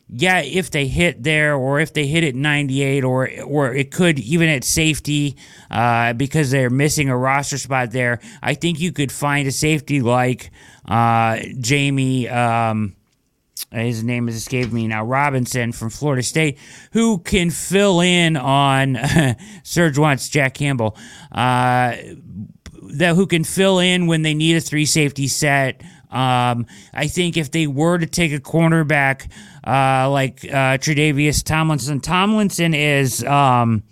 yeah, if they hit there or if they hit at 98 or or it could even at safety uh, because they're missing a roster spot there. I think you could find a safety like uh, Jammie. Um, his name has escaped me now. Robinson from Florida State, who can fill in on Serge wants Jack Campbell. Uh, that who can fill in when they need a three safety set. Um, I think if they were to take a cornerback uh, like uh, Tredavious Tomlinson, Tomlinson is um,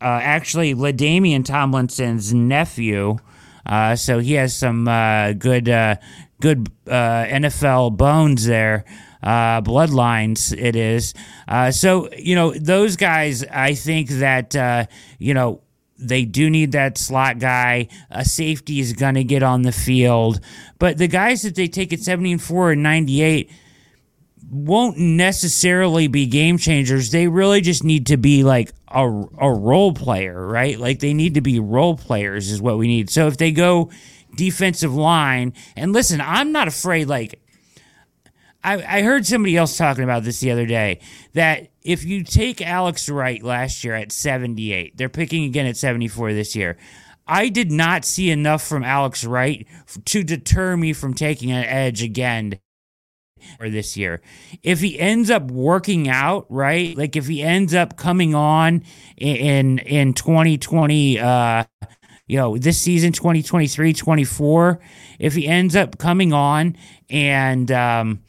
uh, actually LaDainian Tomlinson's nephew, uh, so he has some uh, good uh, good uh, NFL bones there. Uh, bloodlines, it is. Uh, so you know those guys. I think that uh, you know they do need that slot guy. A safety is going to get on the field. But the guys that they take at 74 and 98 won't necessarily be game changers. They really just need to be like a, a role player, right? Like they need to be role players, is what we need. So if they go defensive line, and listen, I'm not afraid, like, I, I heard somebody else talking about this the other day that if you take Alex Wright last year at 78, they're picking again at 74 this year. I did not see enough from Alex Wright to deter me from taking an edge again or this year. If he ends up working out, right? Like if he ends up coming on in in 2020 uh you know, this season 2023, 24, if he ends up coming on and um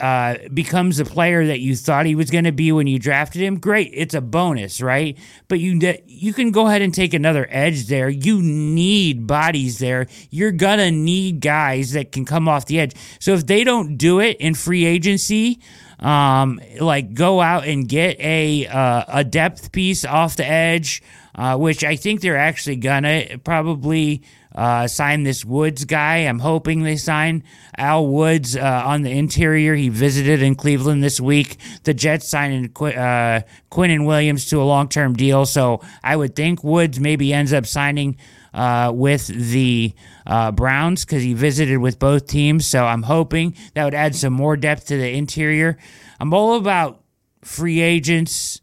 uh, becomes the player that you thought he was going to be when you drafted him, great. It's a bonus, right? But you you can go ahead and take another edge there. You need bodies there. You're gonna need guys that can come off the edge. So if they don't do it in free agency, um, like go out and get a uh, a depth piece off the edge, uh, which I think they're actually gonna probably uh, sign this Woods guy. I'm hoping they sign Al Woods uh, on the interior. He visited in Cleveland this week. The Jets signed Qu- uh, Quinnen Williams to a long term deal, so I would think Woods maybe ends up signing. Uh, with the uh, Browns because he visited with both teams. So I'm hoping that would add some more depth to the interior. I'm all about free agents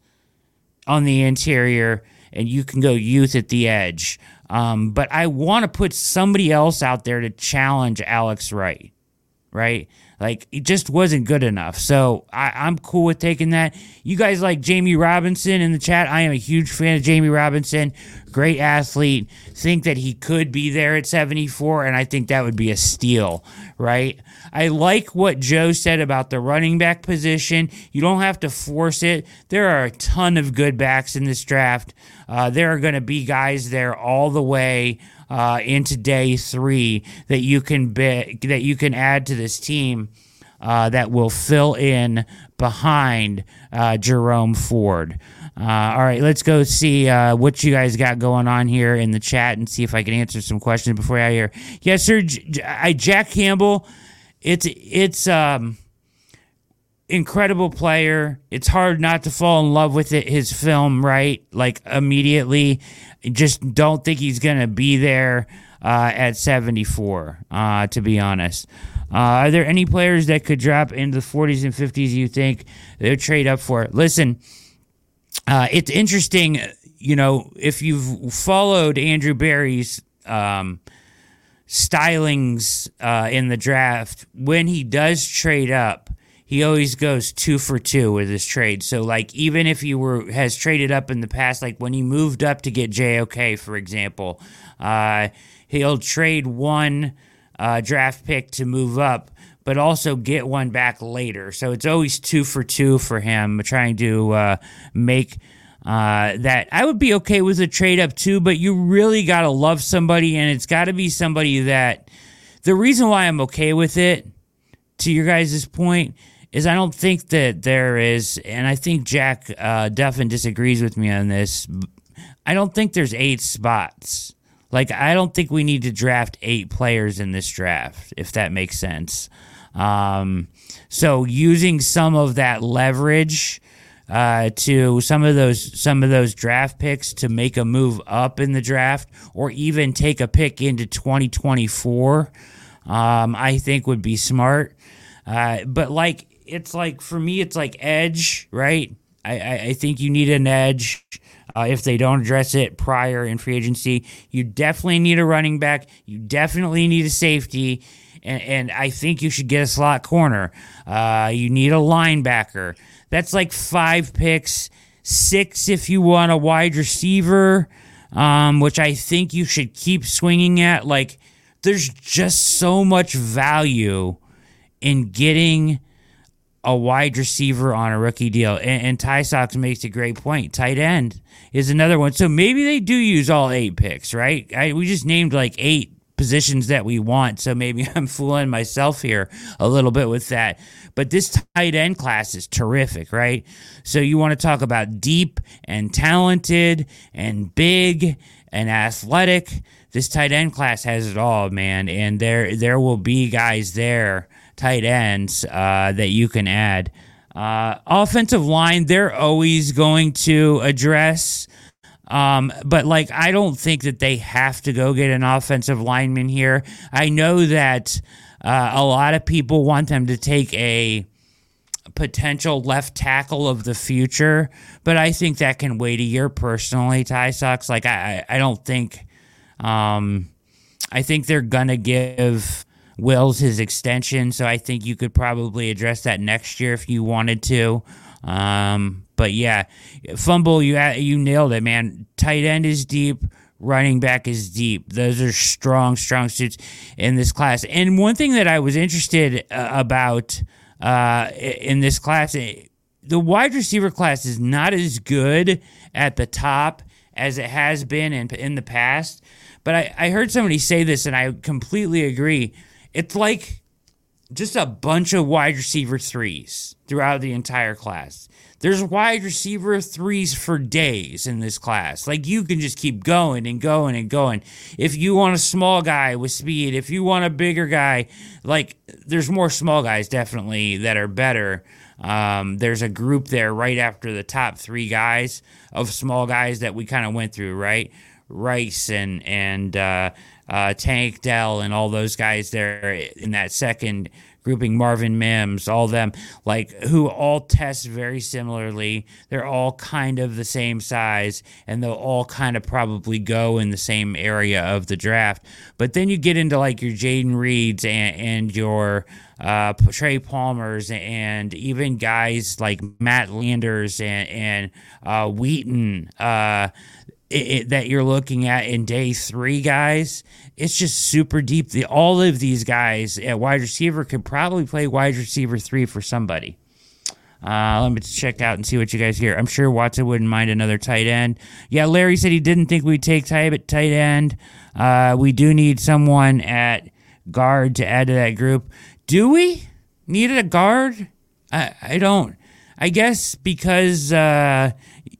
on the interior, and you can go youth at the edge. Um, but I want to put somebody else out there to challenge Alex Wright, right? Like it just wasn't good enough. So I, I'm cool with taking that. You guys like Jammie Robinson in the chat. I am a huge fan of Jammie Robinson. Great athlete. Think that he could be there at 74, and I think that would be a steal, right? I like what Joe said about the running back position. You don't have to force it. There are a ton of good backs in this draft. Uh, there are going to be guys there all the way uh, into day three that you can be, that you can add to this team uh, that will fill in behind uh, Jerome Ford. Uh, all right, let's go see uh, what you guys got going on here in the chat and see if I can answer some questions before I hear. Yes, sir. Jack Campbell. It's it's um incredible player. It's hard not to fall in love with it. His film, right? Like immediately. Just don't think he's gonna be there uh, at 74. Uh, to be honest. Uh, are there any players that could drop into the 40s and 50s you think they'll trade up for? Listen, uh, it's interesting, you know, if you've followed Andrew Berry's. um, stylings uh, in the draft, when he does trade up, he always goes two for two with his trade. So, like, even if he were has traded up in the past, like when he moved up to get JOK, for example, uh, he'll trade one uh, draft pick to move up, but also get one back later. So it's always two for two for him, trying to uh, make uh, that. I would be okay with a trade up too, but you really got to love somebody, and it's got to be somebody that. The reason why I'm okay with it, to your guys' point, is I don't think that there is, and I think Jack uh, Duffin disagrees with me on this. I don't think there's eight spots. Like, I don't think we need to draft eight players in this draft, if that makes sense. Um, so using some of that leverage uh, to some of those some of those draft picks to make a move up in the draft, or even take a pick into 2024, um, I think would be smart. Uh, but like it's like for me, it's like edge, right? I, I, I think you need an edge. Uh, if they don't address it prior in free agency, you definitely need a running back. You definitely need a safety, and, and I think you should get a slot corner. Uh, you need a linebacker. That's like five picks, six if you want a wide receiver, um, which I think you should keep swinging at. Like, there's just so much value in getting a wide receiver on a rookie deal. And, and Ty Sox makes a great point. Tight end is another one. So maybe they do use all eight picks, right? I, we just named like eight positions that we want. So maybe I'm fooling myself here a little bit with that. But this tight end class is terrific, right? So you want to talk about deep and talented and big and athletic. This tight end class has it all, man. And there there will be guys there, tight ends, uh, that you can add. Uh, offensive line, they're always going to address. Um, but like, I don't think that they have to go get an offensive lineman here. I know that uh, a lot of people want them to take a potential left tackle of the future, but I think that can wait a year personally. Ty Sox, like I, I don't think, um, I think they're gonna give Wills his extension, so I think you could probably address that next year if you wanted to. Um, but yeah, fumble you you nailed it, man. Tight end is deep running back is deep. Those are strong, strong suits in this class. And one thing that I was interested uh, about uh, in this class, eh, the wide receiver class is not as good at the top as it has been in, in the past. But I, I heard somebody say this, and I completely agree. It's like just a bunch of wide receiver threes throughout the entire class. There's wide receiver threes for days in this class. Like you can just keep going and going and going. If you want a small guy with speed, if you want a bigger guy, like there's more small guys definitely that are better. Um, there's a group there right after the top three guys of small guys that we kind of went through, right? Rice and and uh, uh, Tank Dell and all those guys there in that second grouping Marvin Mims, all them, like who all test very similarly. They're all kind of the same size, and they'll all kind of probably go in the same area of the draft. But then you get into like your Jayden Reeds and, and your uh, Trey Palmers and even guys like Matt Landers and, and uh, Wheaton. Uh, it, it, that you're looking at in day three, guys, it's just super deep. The, all of these guys at wide receiver could probably play wide receiver three for somebody. Uh, let me check out and see what you guys hear. I'm sure Watson wouldn't mind another tight end. Yeah, Larry said he didn't think we'd take tight, tight end. Uh, we do need someone at guard to add to that group. Do we need a guard? I, I don't. I guess because uh,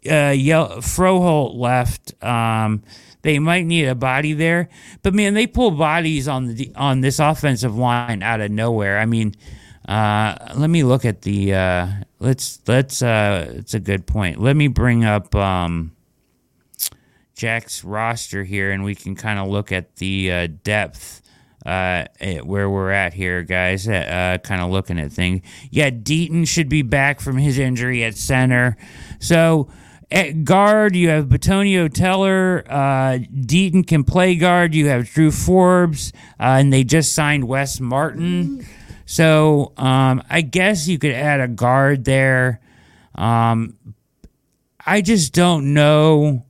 uh, Froholdt left. Um, they might need a body there, but man, they pull bodies on the on this offensive line out of nowhere. I mean, uh, let me look at the. Uh, let's let's. Uh, it's a good point. Let me bring up um, Jack's roster here, and we can kind of look at the uh, depth. Uh, where we're at here, guys. Uh, kind of looking at things. Yeah, Deaton should be back from his injury at center. So at guard, you have Batonio Teller. Uh, Deaton can play guard. You have Drew Forbes, uh, and they just signed Wes Martin. So um, I guess you could add a guard there. Um, I just don't know.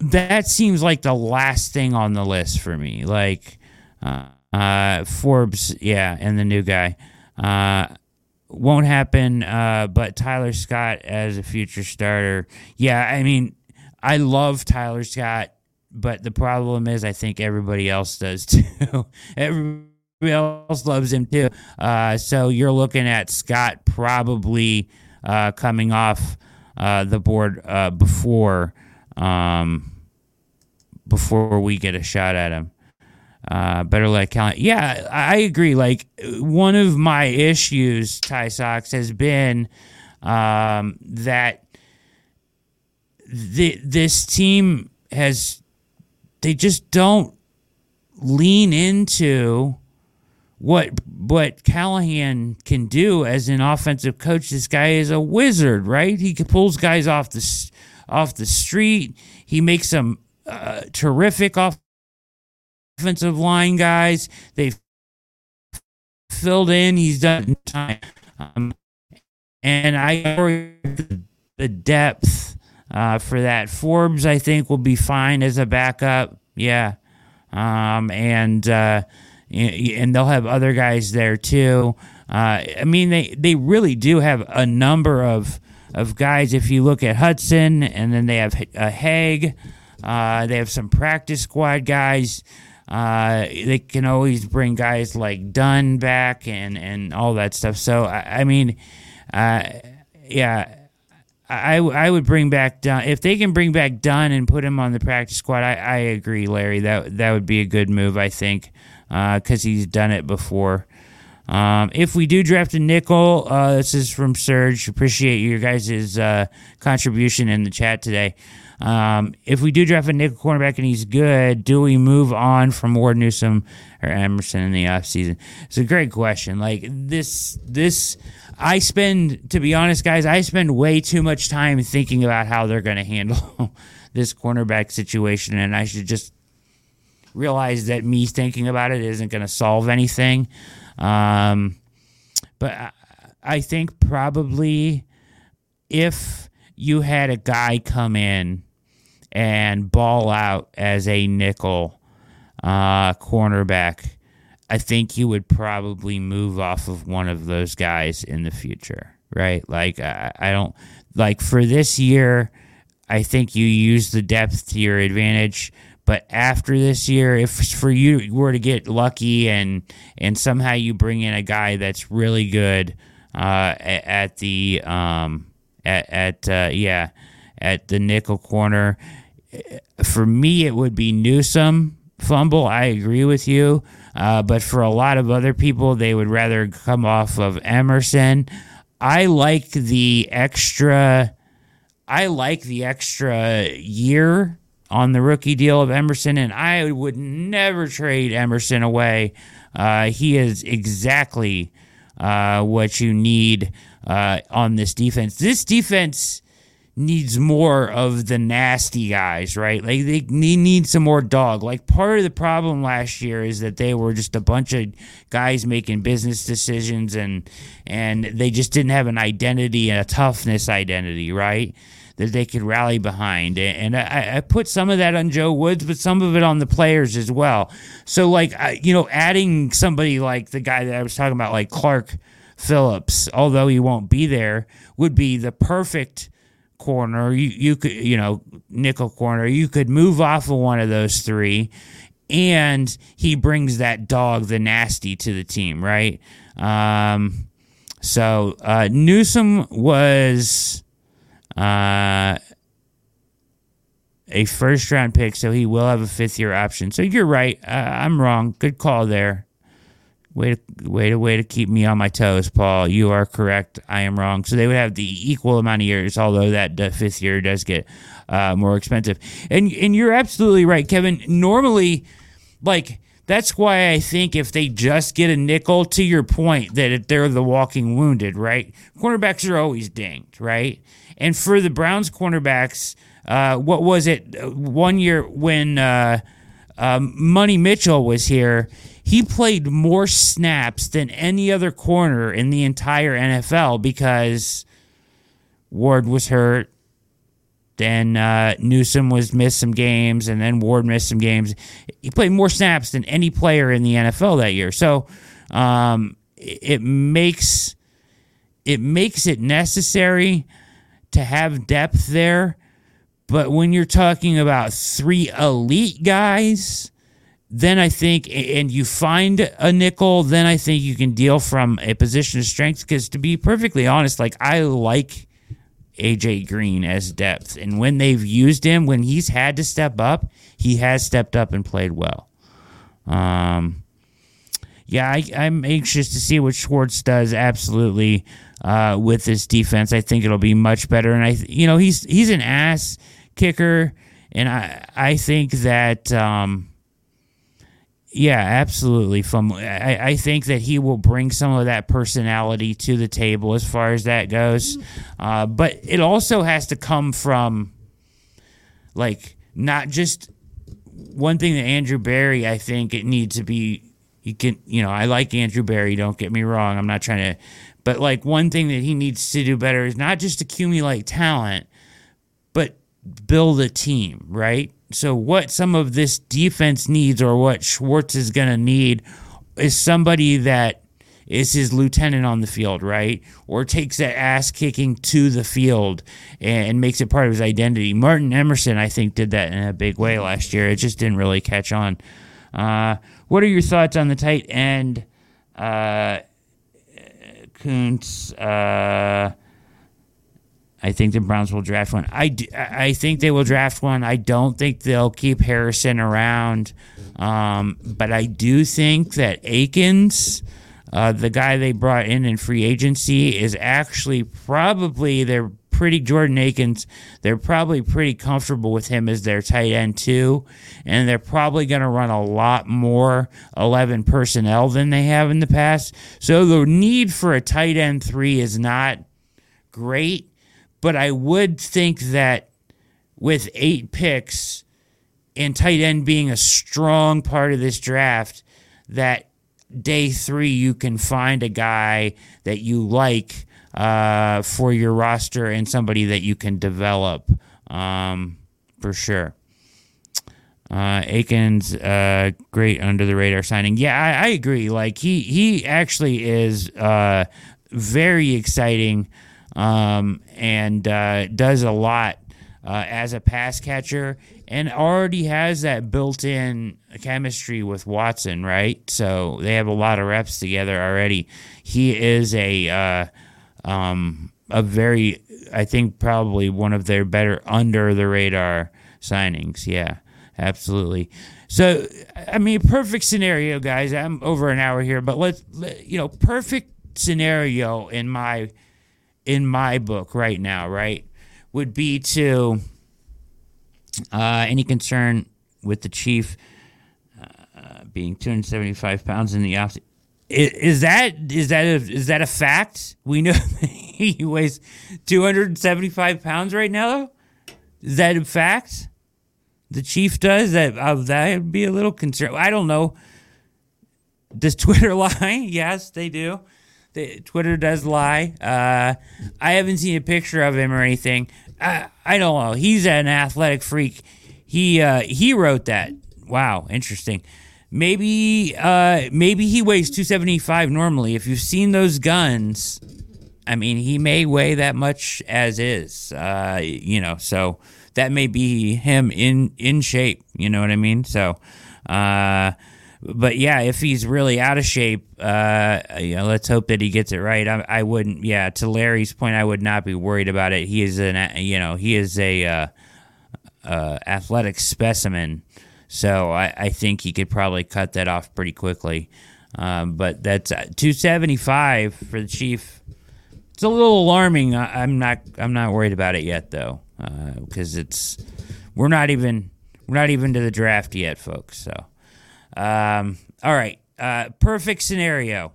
That seems like the last thing on the list for me. Like uh, uh Forbes, yeah, and the new guy. Won't happen. Uh, but Tyler Scott as a future starter, yeah. I mean, I love Tyler Scott, but the problem is, I think everybody else does too. everybody else loves him too. Uh, so you're looking at Scott probably uh, coming off uh, the board uh, before um, before we get a shot at him. Uh, better let count. Yeah, I agree. Like one of my issues, Ty Sox, has been um, that the, this team has they just don't lean into what what Callahan can do as an offensive coach. This guy is a wizard, right? He pulls guys off the off the street. He makes them uh, terrific off offensive line guys. They've filled in. He's done time. Um, and I the depth uh, for that. Forbes, I think, will be fine as a backup. Yeah. Um, and uh, and they'll have other guys there too. Uh, I mean, they, they really do have a number of of guys. If you look at Hudson, and then they have a uh, Haeg. Uh, they have some practice squad guys. Uh, they can always bring guys like Dunn back and, and all that stuff. So I, I mean, uh, yeah, I, I would bring back Dunn if they can bring back Dunn and put him on the practice squad. I, I agree, Larry. That that would be a good move. I think because uh, he's done it before. Um, if we do draft a nickel, uh, this is from Serge. Appreciate your guys' uh, contribution in the chat today. Um, if we do draft a nickel cornerback and he's good, do we move on from Ward Newsome or Emerson in the offseason? It's a great question. Like this, this, I spend, to be honest, guys, I spend way too much time thinking about how they're going to handle this cornerback situation, and I should just realize that me thinking about it isn't going to solve anything. Um, but I, I think probably if you had a guy come in and ball out as a nickel uh, cornerback, I think you would probably move off of one of those guys in the future, right? Like, I, I don't like for this year, I think you use the depth to your advantage. But after this year, if for you were to get lucky and and somehow you bring in a guy that's really good uh, at, at, the um, at, at uh, yeah at the nickel corner, for me, it would be Newsome fumble. I agree with you. Uh, but for a lot of other people, they would rather come off of Emerson. I like the extra. I like the extra year on the rookie deal of Emerson, and I would never trade Emerson away Uh, he is exactly uh, what you need uh, on this defense. This defense needs more of the nasty guys, right? Like they need some more dog. Like part of the problem last year is that they were just a bunch of guys making business decisions and and they just didn't have an identity and a toughness identity, right? That they could rally behind. And I, I put some of that on Joe Woods, but some of it on the players as well. So like you know, adding somebody like the guy that I was talking about, like Clark Phillips, although he won't be there, would be the perfect corner, you, you could, you know, nickel corner, you could move off of one of those three, and he brings that dog, the nasty, to the team, right? Um, so uh, Newsome was uh, a first round pick, so he will have a fifth year option. So you're right. Uh, I'm wrong. Good call there. Way to way to way to keep me on my toes, Paul. You are correct. I am wrong. So they would have the equal amount of years, although that fifth year does get uh, more expensive. And and you're absolutely right, Kevin. Normally, like that's why I think if they just get a nickel, to your point, that they're the walking wounded, right? Cornerbacks are always dinged, right? And for the Browns cornerbacks, uh, what was it? One year when uh, um, Money Mitchell was here he played more snaps than any other corner in the entire NFL because Ward was hurt. Then uh, Newsome was missed some games, and then Ward missed some games. He played more snaps than any player in the NFL that year. So um, it makes it makes it necessary to have depth there. But when you're talking about three elite guys, then I think, and you find a nickel, then I think you can deal from a position of strength. Because to be perfectly honest, like I like AJ Green as depth, and when they've used him, when he's had to step up, he has stepped up and played well. Um, yeah, I, am anxious to see what Schwartz does. Absolutely, uh, with this defense, I think it'll be much better. And I, you know, he's he's an ass kicker, and I I think that. Um, yeah, absolutely. From I, I, think that he will bring some of that personality to the table as far as that goes, uh, but it also has to come from like not just one thing that Andrew Berry. I think it needs to be. You can, you know, I like Andrew Berry. Don't get me wrong. I'm not trying to, but like one thing that he needs to do better is not just accumulate talent, but build a team. Right so what some of this defense needs or what Schwartz is going to need is somebody that is his lieutenant on the field, right? Or takes that ass kicking to the field and makes it part of his identity. Martin Emerson, I think, did that in a big way last year. It just didn't really catch on. Uh, what are your thoughts on the tight end? Uh, Kuntz, uh, I think the Browns will draft one. I, do, I think they will draft one. I don't think they'll keep Harrison around. Um, but I do think that Akins, uh, the guy they brought in in free agency, is actually probably they're pretty Jordan Akins. They're probably pretty comfortable with him as their tight end too, and they're probably going to run a lot more eleven personnel than they have in the past. So the need for a tight end three is not great but I would think that with eight picks and tight end being a strong part of this draft, that day three you can find a guy that you like uh, for your roster and somebody that you can develop um, for sure. Uh, Akins, uh, great under the radar signing. Yeah, I, I, agree. Like he he actually is uh, very exciting um, and uh, does a lot uh, as a pass catcher and already has that built in chemistry with Watson, right? So they have a lot of reps together already. He is a uh, um, a very, I think, probably one of their better under the radar signings. Yeah, absolutely. So, I mean, perfect scenario, guys. I'm over an hour here, but let's, you know, perfect scenario in my in my book right now, right, would be to uh, any concern with the chief uh, being 275 pounds in the off. Is, is that is that a, is that a fact? We know he weighs 275 pounds right now. Is that a fact? The chief does that. Uh, that'd be a little concern. I don't know. Does Twitter lie? yes, they do. They, Twitter does lie. Uh, I haven't seen a picture of him or anything. I, I don't know. He's an athletic freak. He uh, he wrote that. Wow, interesting. Maybe uh, maybe he weighs 275 normally. If you've seen those guns, I mean, he may weigh that much as is. Uh, you know, so that may be him in in shape. You know what I mean? So, uh, but yeah, if he's really out of shape, uh, you know, let's hope that he gets it right. I, I, wouldn't. Yeah, to Larry's point, I would not be worried about it. He is an, you know, he is a uh, uh, athletic specimen. So I, I, think he could probably cut that off pretty quickly. Um, but that's uh, 275 for the Chief. It's a little alarming. I, am not. I'm not worried about it yet, though, because uh, it's we're not even we're not even to the draft yet, folks. So, um, all right. Uh, perfect scenario.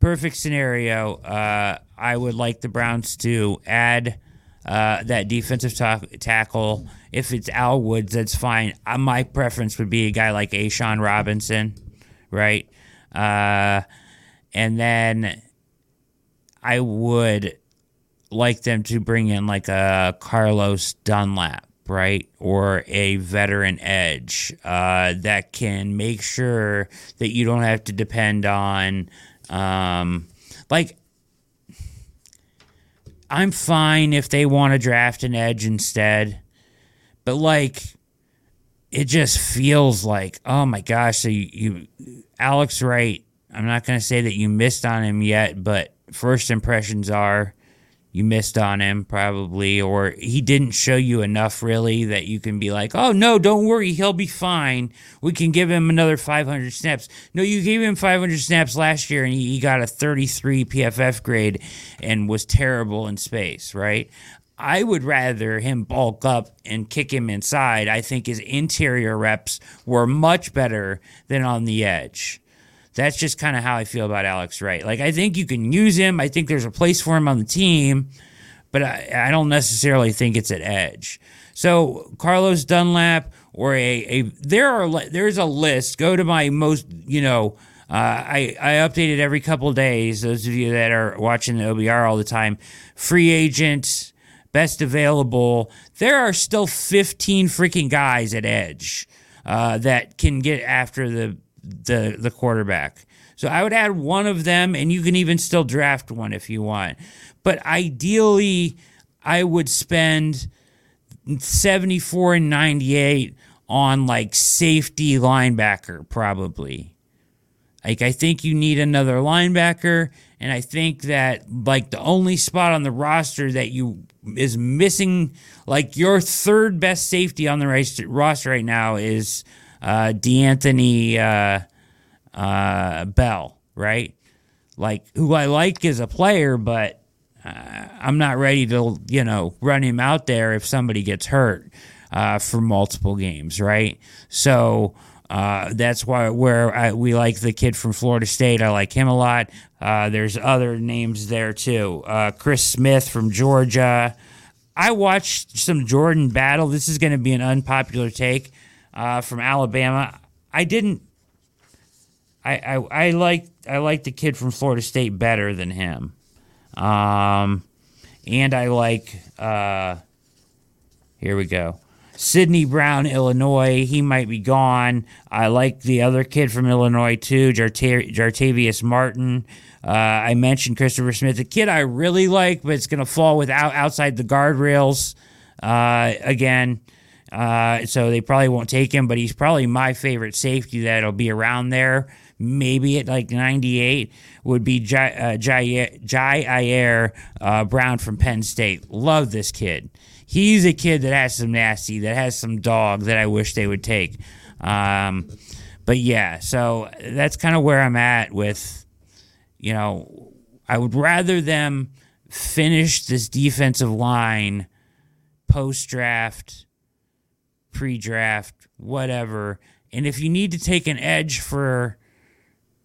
Perfect scenario. Uh, I would like the Browns to add uh, that defensive ta- tackle. If it's Al Woods, that's fine. Uh, my preference would be a guy like A'Shawn Robinson, right? Uh, and then I would like them to bring in like a Carlos Dunlap, right? Or a veteran edge uh, that can make sure that you don't have to depend on, um, like, I'm fine if they want to draft an edge instead. But like it just feels like, oh my gosh, so you, you Alex Wright, I'm not going to say that you missed on him yet, but first impressions are you missed on him probably or he didn't show you enough really that you can be like oh no don't worry he'll be fine we can give him another 500 snaps no you gave him 500 snaps last year and he, got a 33 pff grade and was terrible in space right I would rather him bulk up and kick him inside. I think his interior reps were much better than on the edge. That's just kind of how I feel about Alex Wright. Like, I think you can use him. I think there's a place for him on the team, but I, I don't necessarily think it's at edge. So, Carlos Dunlap or a, a there are there's a list. Go to my most, you know, uh, I, I update it every couple days. Those of you that are watching the OBR all the time, free agent, best available. There are still 15 freaking guys at edge uh, that can get after the the the quarterback. So I would add one of them, and you can even still draft one if you want. But ideally, I would spend 74 and 98 on like safety linebacker, probably. Like, I think you need another linebacker. And I think that like the only spot on the roster that you is missing, like your third best safety on the roster right now is uh, D'Anthony uh, uh, Bell, right? Like who I like as a player, but uh, I'm not ready to you know run him out there if somebody gets hurt uh, for multiple games, right? So. Uh, that's why where I, we like the kid from Florida State. I like him a lot. There's other names there too. Chris Smith from Georgia. I watched some Jordan battle. This is going to be an unpopular take uh, from Alabama. I didn't. I, I like I like the kid from Florida State better than him, um, and I like. Uh, here we go. Sydney Brown, Illinois. He might be gone. I like the other kid from Illinois too, Jartavius Martin. Uh, I mentioned Christopher Smith, a kid I really like, but it's going to fall without outside the guardrails. Uh, again, uh, so they probably won't take him, but he's probably my favorite safety that'll be around there. Maybe at like 98 would be Jai, uh, Ji'Ayir uh, Brown from Penn State. Love this kid. He's a kid that has some nasty, that has some dog that I wish they would take. Um, but yeah, so that's kind of where I'm at with, you know, I would rather them finish this defensive line post draft pre draft, whatever. And if you need to take an edge for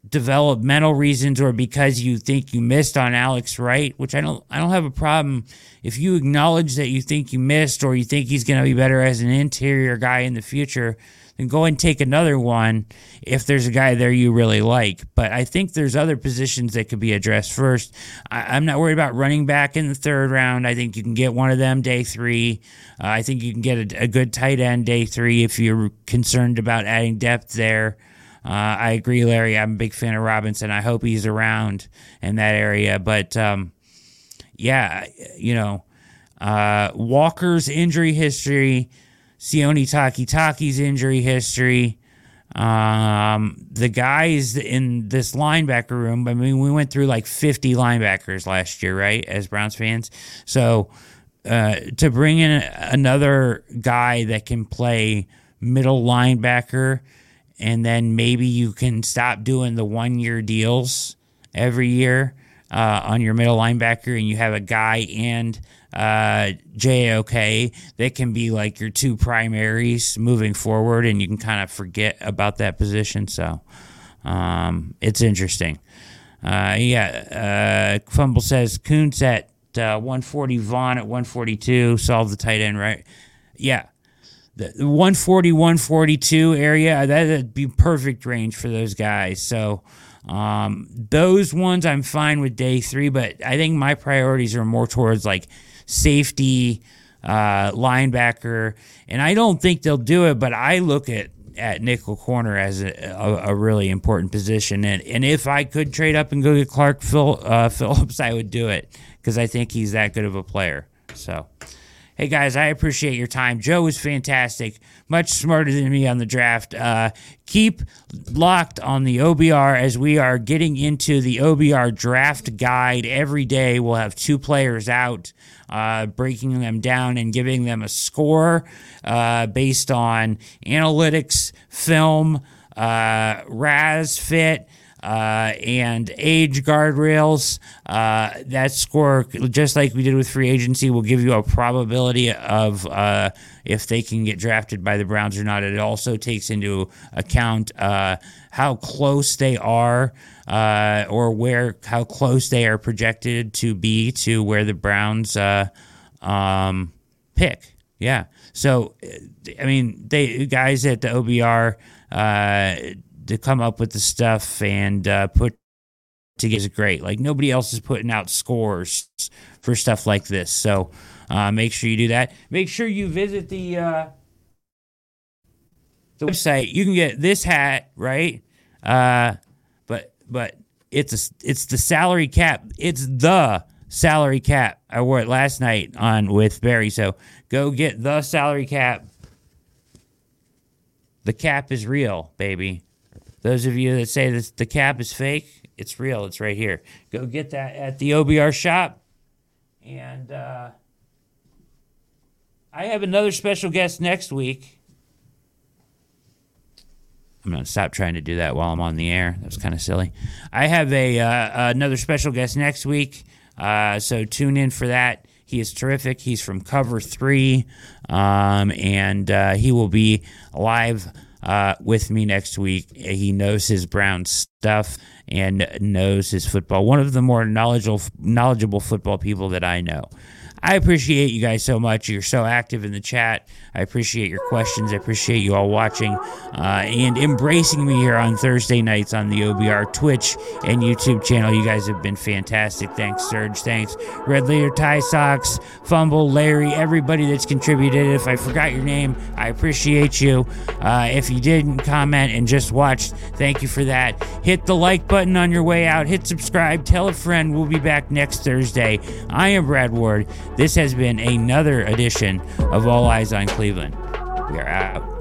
developmental reasons or because you think you missed on Alex Wright, which I don't I don't have a problem if you acknowledge that you think you missed or you think he's going to be better as an interior guy in the future, then go and take another one if there's a guy there you really like. But I think there's other positions that could be addressed first. I, am not worried about running back in the third round. I think you can get one of them day three. Uh, I think you can get a, a good tight end day three if you're concerned about adding depth there. Uh, I agree, Larry. I'm a big fan of Robinson. I hope he's around in that area. But um, yeah, you know, uh, Walker's injury history, Sione Takitaki's injury history. Um, the guys in this linebacker room, I mean, we went through like 50 linebackers last year, right, as Browns fans. So uh, to bring in another guy that can play middle linebacker and then maybe you can stop doing the one year deals every year uh, on your middle linebacker, and you have a guy and uh, JOK that can be like your two primaries moving forward, and you can kind of forget about that position. So um, it's interesting. Uh, yeah, uh, Fumble says Kuntz at uh, 140, Vaughn at 142, solve the tight end, right? Yeah, the 140 142 area that'd be perfect range for those guys so um, those ones i'm fine with day three but i think my priorities are more towards like safety uh, linebacker and i don't think they'll do it but i look at at nickel corner as a, a, a really important position. And, and if i could trade up and go get clark Phil, uh, phillips i would do it because i think he's that good of a player. So Hey guys, I appreciate your time. Joe was fantastic, much smarter than me on the draft. Uh, keep locked on the OBR as we are getting into the OBR draft guide every day. We'll have two players out, uh, breaking them down and giving them a score uh, based on analytics, film, uh, RAS fit uh, and age guardrails. Uh, that score, just like we did with free agency, will give you a probability of uh, if they can get drafted by the Browns or not. It also takes into account uh, how close they are. Uh, or where how close they are projected to be to where the Browns uh, um, pick. Yeah. So, I mean, they guys at the OBR to come up with the stuff and uh, put together is great. Like nobody else is putting out scores for stuff like this. So uh, make sure you do that. Make sure you visit the uh, the website. You can get this hat right, uh, but but it's a, it's the salary cap. It's the salary cap. I wore it last night on with Barry. So go get the salary cap. The cap is real, baby. Those of you that say that the cap is fake, it's real. It's right here. Go get that at the OBR shop. And uh, I have another special guest next week. I'm going to stop trying to do that while I'm on the air. That was kind of silly. I have a uh, another special guest next week, uh, so tune in for that. He is terrific. He's from Cover Three, um, and uh, he will be live uh, with me next week. He knows his Brown stuff and knows his football. One of the more knowledgeable knowledgeable football people that I know. I appreciate you guys so much. You're so active in the chat. I appreciate your questions. I appreciate you all watching uh, and embracing me here on Thursday nights on the OBR Twitch and YouTube channel. You guys have been fantastic. Thanks, Serge. Thanks, Red Leader, Tie Socks, Fumble, Larry, everybody that's contributed. If I forgot your name, I appreciate you. Uh, if you didn't comment and just watched, thank you for that. Hit the like button on your way out. Hit subscribe. Tell a friend. We'll be back next Thursday. I am Brad Ward. This has been another edition of All Eyes on Cleveland. We are out.